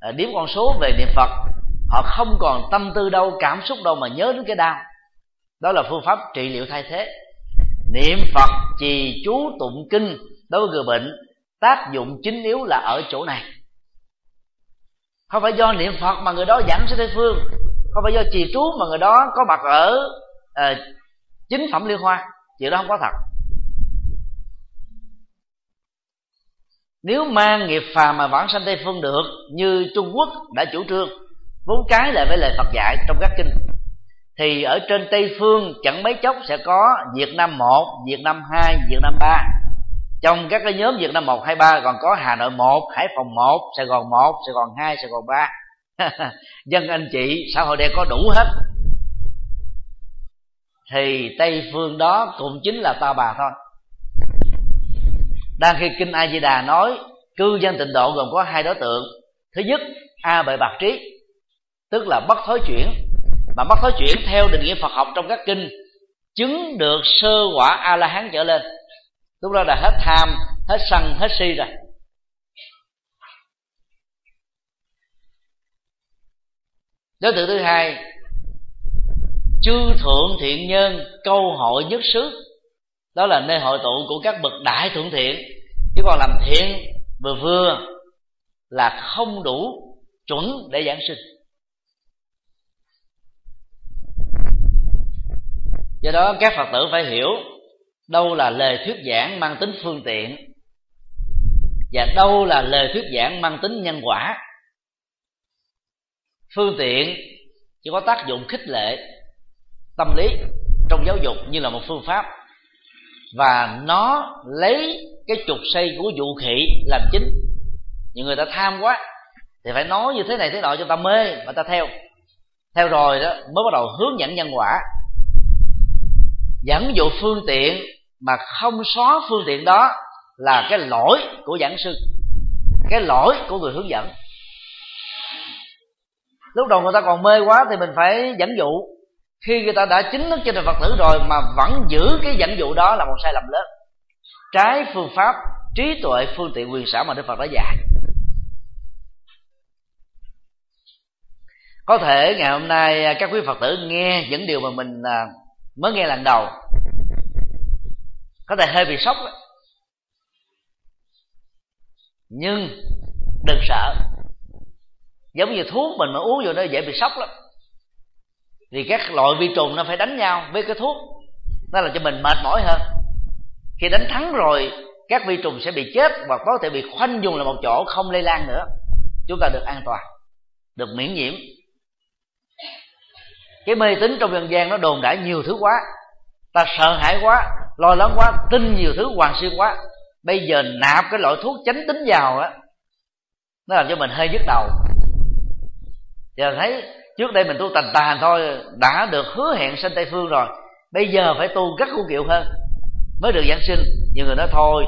à, điếm con số về niệm phật. Họ không còn tâm tư đâu, cảm xúc đâu mà nhớ đến cái đau. Đó là phương pháp trị liệu thay thế niệm phật trì chú tụng kinh đối với người bệnh tác dụng chính yếu là ở chỗ này. Không phải do niệm phật mà người đó giảng sẽ tây phương không phải do trì chú mà người đó có mặt ở à, chính phẩm liên hoa. Chuyện đó không có thật. Nếu mang nghiệp phàm mà vãng sanh tây phương được như trung quốc đã chủ trương vốn cái lại với lời phật dạy trong các kinh thì ở trên tây phương chẳng mấy chốc sẽ có việt nam một, việt nam hai, việt nam ba. Trong các cái nhóm việt nam một, hai, ba còn có hà nội một, hải phòng một, sài gòn một, sài gòn hai, sài gòn ba. Dân anh chị, xã hội đen có đủ hết. Thì tây phương đó cũng chính là ta bà thôi. Đang khi kinh a di đà nói, cư dân tịnh độ gồm có hai đối tượng. Thứ nhất, a bệ bạc trí, tức là bất thối chuyển mà mắt thối chuyển theo định nghĩa phật học trong các kinh, chứng được sơ quả a la hán trở lên. Lúc đó là hết tham, hết sân, hết si rồi. Đối tượng thứ hai, chư thượng thiện nhân, câu hội nhất xứ. Đó là nơi hội tụ của các bậc đại thượng thiện. Chứ còn làm thiện vừa vừa là không đủ chuẩn để giảng sinh. Do đó các phật tử phải hiểu đâu là lời thuyết giảng mang tính phương tiện và đâu là lời thuyết giảng mang tính nhân quả. Phương tiện chỉ có tác dụng khích lệ tâm lý trong giáo dục như là một phương pháp và nó lấy cái trục xây của vũ khí làm chính. Những người ta tham quá thì phải nói như thế này thế nọ cho ta mê và ta theo. Theo rồi đó, mới bắt đầu hướng dẫn nhân quả dẫn dụ phương tiện mà không xóa phương tiện đó là cái lỗi của giảng sư, cái lỗi của người hướng dẫn. Lúc đầu người ta còn mê quá thì mình phải dẫn dụ. Khi người ta đã chính thức trên đời phật tử rồi mà vẫn giữ cái dẫn dụ đó là một sai lầm lớn. Trái phương pháp, trí tuệ phương tiện quyền xảo mà đức phật đã dạy. Có thể ngày hôm nay các quý phật tử nghe những điều mà mình à, mới nghe lần đầu. Có thể hơi bị sốc đó. nhưng đừng sợ. Giống như thuốc mình mà uống vô nó dễ bị sốc lắm. Vì các loại vi trùng nó phải đánh nhau với cái thuốc. Nó làm cho mình mệt mỏi hơn. Khi đánh thắng rồi, các vi trùng sẽ bị chết và có thể bị khoanh dùng là một chỗ không lây lan nữa. Chúng ta được an toàn, được miễn nhiễm cái mê tín trong dân gian nó đồn đãi nhiều thứ quá. Ta sợ hãi quá, lo lắng quá, tin nhiều thứ hoàng xuyên quá. Bây giờ nạp cái loại thuốc tránh tính vào á, nó làm cho mình hơi nhức đầu. Giờ thấy trước đây mình tu tành tàn thôi, đã được hứa hẹn sanh tây phương rồi. Bây giờ phải tu rất khu kiệu hơn, mới được giảng sinh. Nhiều người nói, thôi,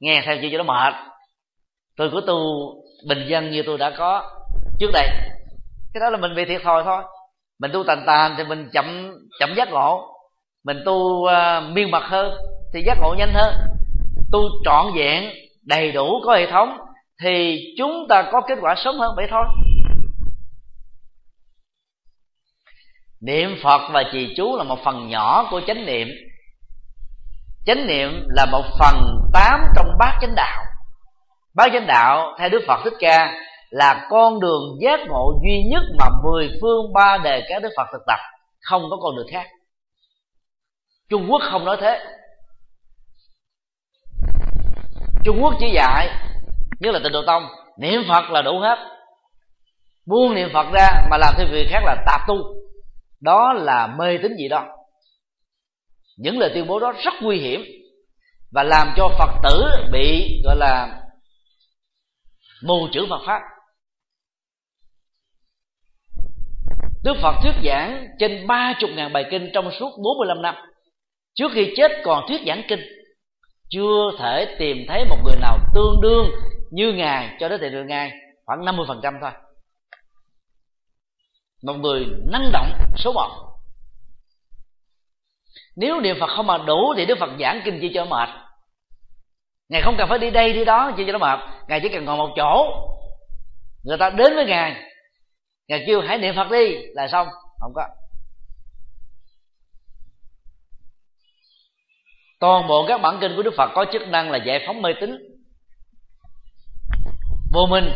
nghe theo chưa cho nó mệt. Tôi cứ tu bình dân như tôi đã có trước đây. Cái đó là mình bị thiệt thòi thôi mình tu tàn tàn thì mình chậm chậm giác ngộ. Mình tu uh, miên mật hơn thì giác ngộ nhanh hơn. Tu trọn vẹn đầy đủ có hệ thống thì chúng ta có kết quả sớm hơn vậy thôi. Niệm phật và trì chú là một phần nhỏ của chánh niệm. Chánh niệm là một phần tám trong bát chánh đạo. Bát chánh đạo theo đức phật thích ca là con đường giác ngộ duy nhất mà mười phương ba đề các đức phật thực tập. Không có con đường khác. Trung quốc không nói thế. Trung quốc chỉ dạy như là tịnh độ tông, niệm phật là đủ hết. Buông niệm phật ra mà làm thêm việc khác là tạp tu. Đó là mê tín gì đó. Những lời tuyên bố đó rất nguy hiểm và làm cho phật tử bị, gọi là, mù chữ phật pháp. Đức Phật thuyết giảng trên ba chục ngàn bài kinh trong suốt 45 năm. Trước khi chết còn thuyết giảng kinh. Chưa thể tìm thấy một người nào tương đương như Ngài cho đến thời điểm Ngài, Khoảng 50% thôi. Một người năng động số một Nếu niệm Phật không mà đủ Thì Đức Phật giảng kinh chỉ cho mệt. Ngài không cần phải đi đây đi đó chỉ cho nó mệt. Ngài chỉ cần ngồi một chỗ. Người ta đến với Ngài ngài kêu hãy niệm phật đi là xong. Không có. Toàn bộ các bản kinh của đức phật có chức năng là giải phóng mê tín. Vô minh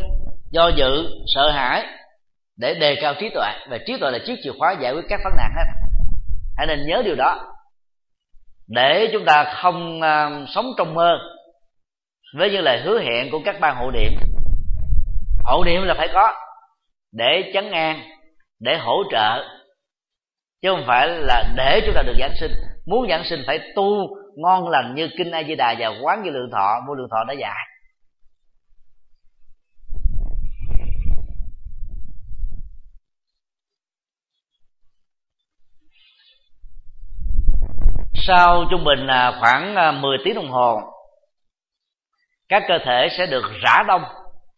do dự sợ hãi để đề cao trí tuệ. Và trí tuệ là chiếc chìa khóa giải quyết các vấn nạn hết. Hãy nên nhớ điều đó. Để chúng ta không uh, sống trong mơ với những lời hứa hẹn của các ban hộ niệm. Hộ niệm là phải có để chấn an, để hỗ trợ, chứ không phải là để chúng ta được giảng sinh. Muốn giảng sinh phải tu ngon lành như kinh a di đà và quán như lượng thọ vô lượng thọ đã dạy. Sau trung bình là khoảng à, 10 tiếng đồng hồ, các cơ thể sẽ được rã đông.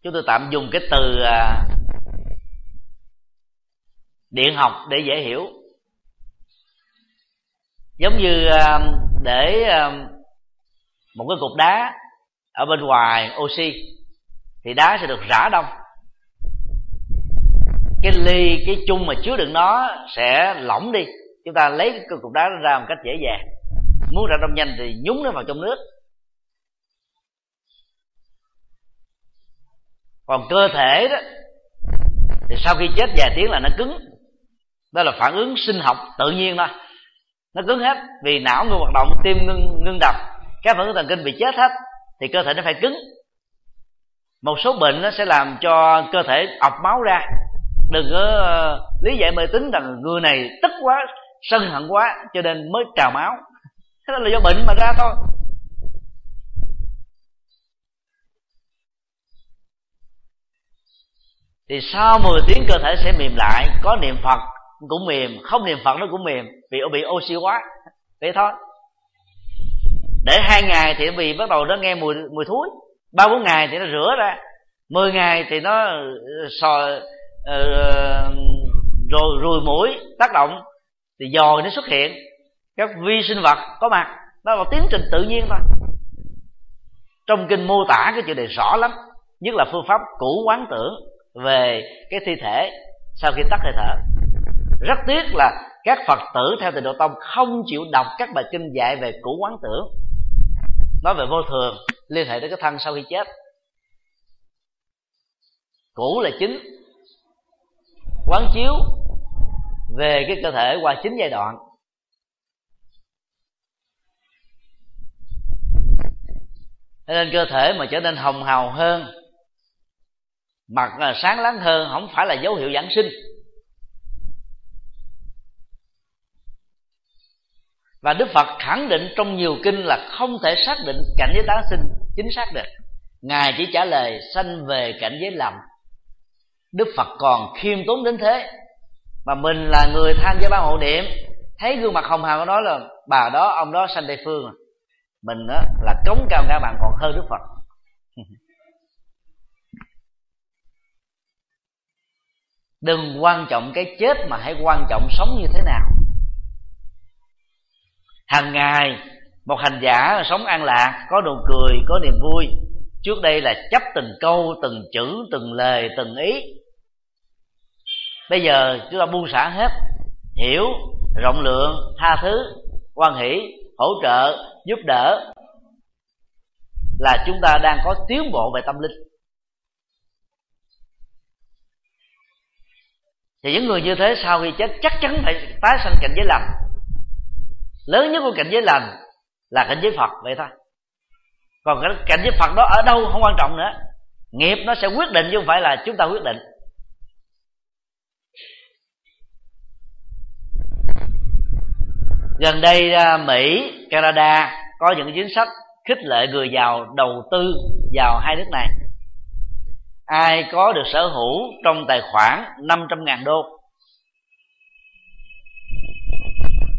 Chúng tôi tạm dùng cái từ à, điện học để dễ hiểu. Giống như um, để um, một cái cục đá ở bên ngoài oxy, thì đá sẽ được rã đông. Cái ly, cái chung mà chứa đựng nó sẽ lỏng đi. Chúng ta lấy cái cục đá ra một cách dễ dàng. Muốn ra đông nhanh thì nhúng nó vào trong nước. Còn cơ thể đó, thì sau khi chết vài tiếng là nó cứng đó là phản ứng sinh học tự nhiên thôi. Nó cứng hết vì não ngưng hoạt động tim ngưng ngưng đập. Các phản ứng thần kinh bị chết hết thì cơ thể nó phải cứng. Một số bệnh nó sẽ làm cho cơ thể ọc máu ra. Đừng có uh, lý giải mê tín rằng người này tức quá sân hận quá cho nên mới trào máu. Thế đó là do bệnh mà ra thôi. Thì sau 10 tiếng cơ thể sẽ mềm lại có niệm phật cũng mềm không niệm phật nó cũng mềm vì bị oxy quá. Vậy thôi. Để hai ngày thì vì bắt đầu nó nghe mùi mùi thúi ba bốn ngày thì nó rửa ra. Mười ngày thì nó ờ, sò uh, rồi rùi mũi tác động. Thì dòi nó xuất hiện. Các vi sinh vật có mặt. Đó là tiến trình tự nhiên thôi. Trong kinh mô tả cái chuyện này rõ lắm. Nhất là phương pháp cũ quán tưởng về cái thi thể sau khi tắt hơi thở rất tiếc là các phật tử theo tịnh độ tông không chịu đọc các bài kinh dạy về củ quán tưởng nói về vô thường, liên hệ tới cái thân sau khi chết. Cũ là chính. Quán chiếu về cái cơ thể qua chín giai đoạn. Nên cơ thể mà trở nên hồng hào hơn, mặt sáng láng hơn, không phải là dấu hiệu giảng sinh. Và đức phật khẳng định trong nhiều kinh là không thể xác định cảnh giới tái sinh chính xác được. Ngài chỉ trả lời sanh về cảnh giới lầm. Đức phật còn khiêm tốn đến thế. Mà mình là người tham gia ban hộ niệm, thấy gương mặt hồng hào của nó là bà đó, ông đó sanh tây phương. Mình đó là cống cao ngã bạn còn hơn đức phật. Đừng quan trọng cái chết mà hãy quan trọng sống như thế nào hàng ngày, một hành giả sống an lạc, có nụ cười, có niềm vui. Trước đây là chấp từng câu, từng chữ, từng lời, từng ý. Bây giờ chúng ta buông xả hết, hiểu, rộng lượng, tha thứ quan hỷ, hỗ trợ, giúp đỡ là chúng ta đang có tiến bộ về tâm linh. Thì những người như thế sau khi chết, chắc chắn phải tái sanh cảnh giới lành lớn nhất của cảnh giới lành là cảnh giới phật vậy thôi. Còn cái cảnh giới phật đó ở đâu không quan trọng nữa. Nghiệp nó sẽ quyết định chứ không phải là chúng ta quyết định. Gần đây à, mỹ, canada có những chính sách khích lệ người giàu đầu tư vào hai nước này. Ai có được sở hữu trong tài khoản 500 ngàn đô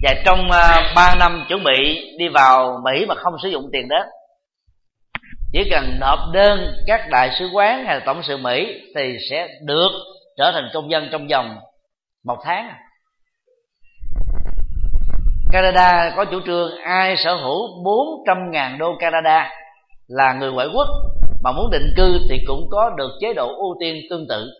và trong à, uh, 3 năm chuẩn bị đi vào Mỹ mà không sử dụng tiền đó chỉ cần nộp đơn các đại sứ quán hay là tổng sự Mỹ thì sẽ được trở thành công dân trong vòng một tháng. Canada có chủ trương ai sở hữu 400 ngàn đô Canada là người ngoại quốc mà muốn định cư thì cũng có được chế độ ưu tiên tương tự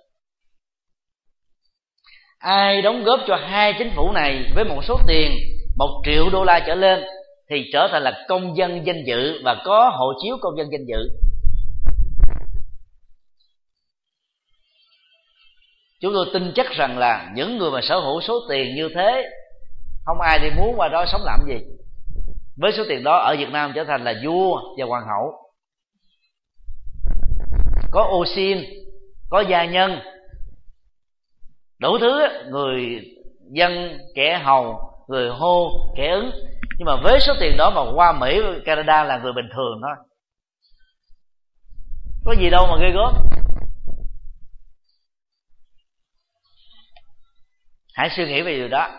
ai đóng góp cho hai chính phủ này với một số tiền, một triệu đô la trở lên, thì trở thành là công dân danh dự và có hộ chiếu công dân danh dự. Chúng tôi tin chắc rằng là những người mà sở hữu số tiền như thế, không ai đi muốn qua đó sống làm gì. Với số tiền đó, ở việt nam trở thành là vua và hoàng hậu. Có ô xin có gia nhân đủ thứ, người dân, kẻ hầu, người hô, kẻ ứng. Nhưng mà với số tiền đó mà qua mỹ, canada là người bình thường thôi. Có gì đâu mà ghê gớm. Hãy suy nghĩ về điều đó.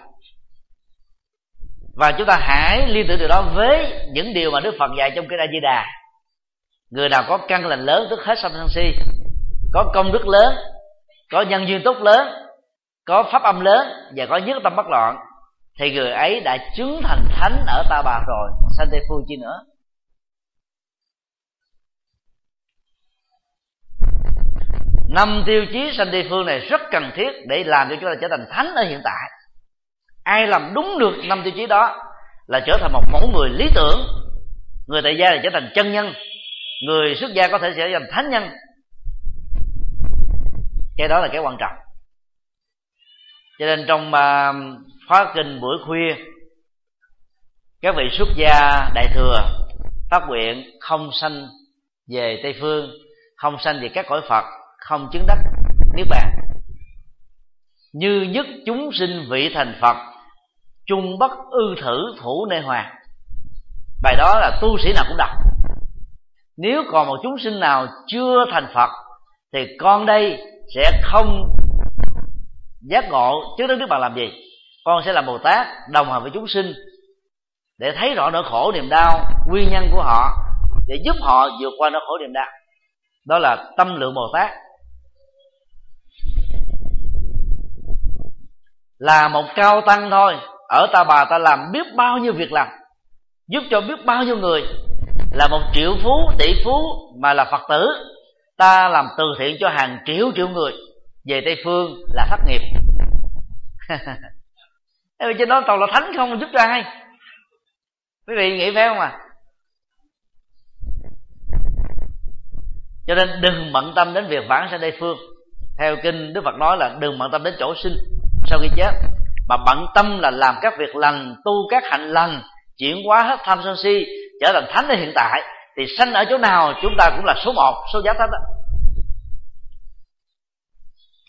Và chúng ta hãy liên tưởng điều đó với những điều mà đức phật dạy trong kinh a di đà. Người nào có căn lành lớn, tức hết sanh sân si, có công đức lớn, có nhân duyên tốt lớn có pháp âm lớn và có nhất tâm bất loạn, thì người ấy đã chứng thành thánh ở ta bà rồi, sanh tây phương chi nữa. Năm tiêu chí sanh tây phương này rất cần thiết để làm cho chúng ta trở thành thánh ở hiện tại. Ai làm đúng được năm tiêu chí đó là trở thành một mẫu người lý tưởng. Người tại gia là trở thành chân nhân. Người xuất gia có thể trở thành thánh nhân. Cái đó là cái quan trọng cho nên trong à, khóa kinh buổi khuya, các vị xuất gia đại thừa phát nguyện không sanh về tây phương, không sanh về các cõi phật, không chứng đắc niết bàn. Như nhất chúng sinh vị thành phật, chung bất ư thử thủ nê hoàng bài đó là tu sĩ nào cũng đọc. Nếu còn một chúng sinh nào chưa thành phật, thì con đây sẽ không giác ngộ, trước đó đức bạn làm gì? Con sẽ làm bồ tát, đồng hành với chúng sinh, để thấy rõ nỗi khổ niềm đau, nguyên nhân của họ, để giúp họ vượt qua nỗi khổ niềm đau. Đó là tâm lượng bồ tát. Là một cao tăng thôi. Ở ta bà ta làm biết bao nhiêu việc làm, giúp cho biết bao nhiêu người. Là một triệu phú, tỷ phú mà là phật tử, ta làm từ thiện cho hàng triệu triệu người về tây phương là thất nghiệp. Trên đó toàn là thánh không giúp cho ai quý vị nghĩ phải không à? Cho nên đừng bận tâm đến việc vãng sanh tây phương. Theo kinh đức phật nói là đừng bận tâm đến chỗ sinh sau khi chết, mà bận tâm là làm các việc lành, tu các hạnh lành, chuyển hóa hết tham sân si, trở thành thánh ở hiện tại. Thì sanh ở chỗ nào chúng ta cũng là số một, số giá thánh đó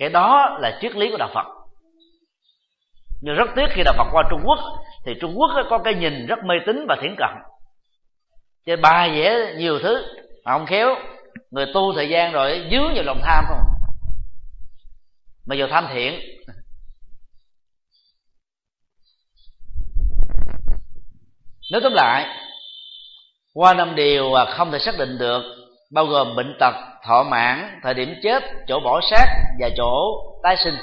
cái đó là triết lý của đạo phật. Nhưng rất tiếc khi đạo phật qua trung quốc, thì trung quốc có cái nhìn rất mê tín và thiển cận. Trên bài vẽ nhiều thứ, mà không khéo. Người tu thời gian rồi dướng vào lòng tham không? Mà vào tham thiện. Nói tóm lại, qua năm điều không thể xác định được bao gồm bệnh tật thọ mãn thời điểm chết, chỗ bỏ xác và chỗ tái sinh.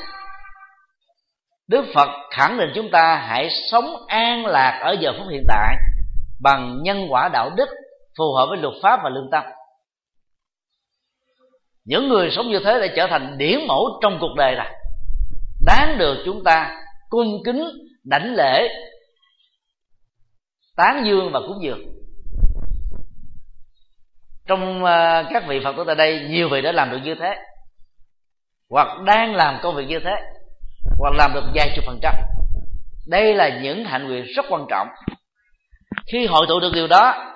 Đức phật khẳng định chúng ta hãy sống an lạc ở giờ phút hiện tại bằng nhân quả đạo đức phù hợp với luật pháp và lương tâm. Những người sống như thế đã trở thành điển mẫu trong cuộc đời này đáng được chúng ta cung kính, đảnh lễ, tán dương và cúng dường trong ờ, các vị phật tử tại đây, nhiều vị đã làm được như thế. Hoặc đang làm công việc như thế, hoặc làm được vài chục phần trăm. Đây là những hạnh nguyện rất quan trọng. Khi hội tụ được điều đó,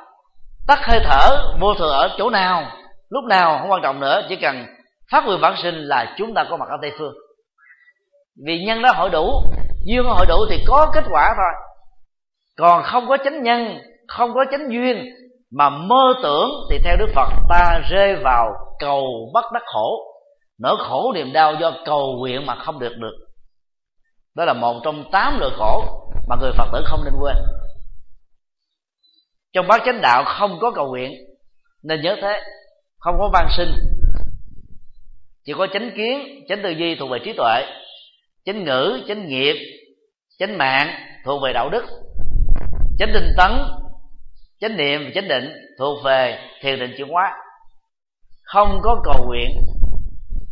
tắt hơi thở, vô thường ở chỗ nào, lúc nào không quan trọng nữa, chỉ cần phát nguyện bản sinh là chúng ta có mặt ở tây phương. Vì nhân đó hội đủ duyên hội đủ thì có kết quả thôi. Còn không có chánh nhân, không có chánh duyên mà mơ tưởng thì theo đức phật, ta rơi vào cầu bất đắc khổ. Nỗi khổ niềm đau do cầu nguyện mà không được được. Đó là một trong tám loại khổ mà người phật tử không nên quên. Trong bát chánh đạo không có cầu nguyện, nên nhớ thế, không có van sinh chỉ có chánh kiến, chánh tư duy thuộc về trí tuệ, chánh ngữ, chánh nghiệp, chánh mạng thuộc về đạo đức, chánh tinh tấn chánh niệm và chánh định thuộc về thiền định chuyển hóa. Không có cầu nguyện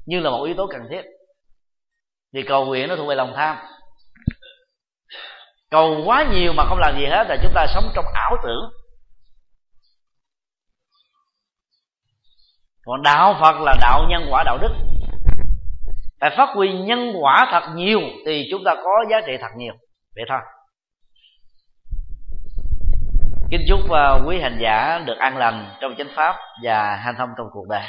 như là một yếu tố cần thiết. Vì cầu nguyện nó thuộc về lòng tham. Cầu quá nhiều mà không làm gì hết là chúng ta sống trong ảo tưởng. Còn đạo phật là đạo nhân quả đạo đức. Phải phát huy nhân quả thật nhiều thì chúng ta có giá trị thật nhiều. Vậy thôi kính chúc à, quý hành giả được an lành trong chánh pháp và hanh thông trong cuộc đời.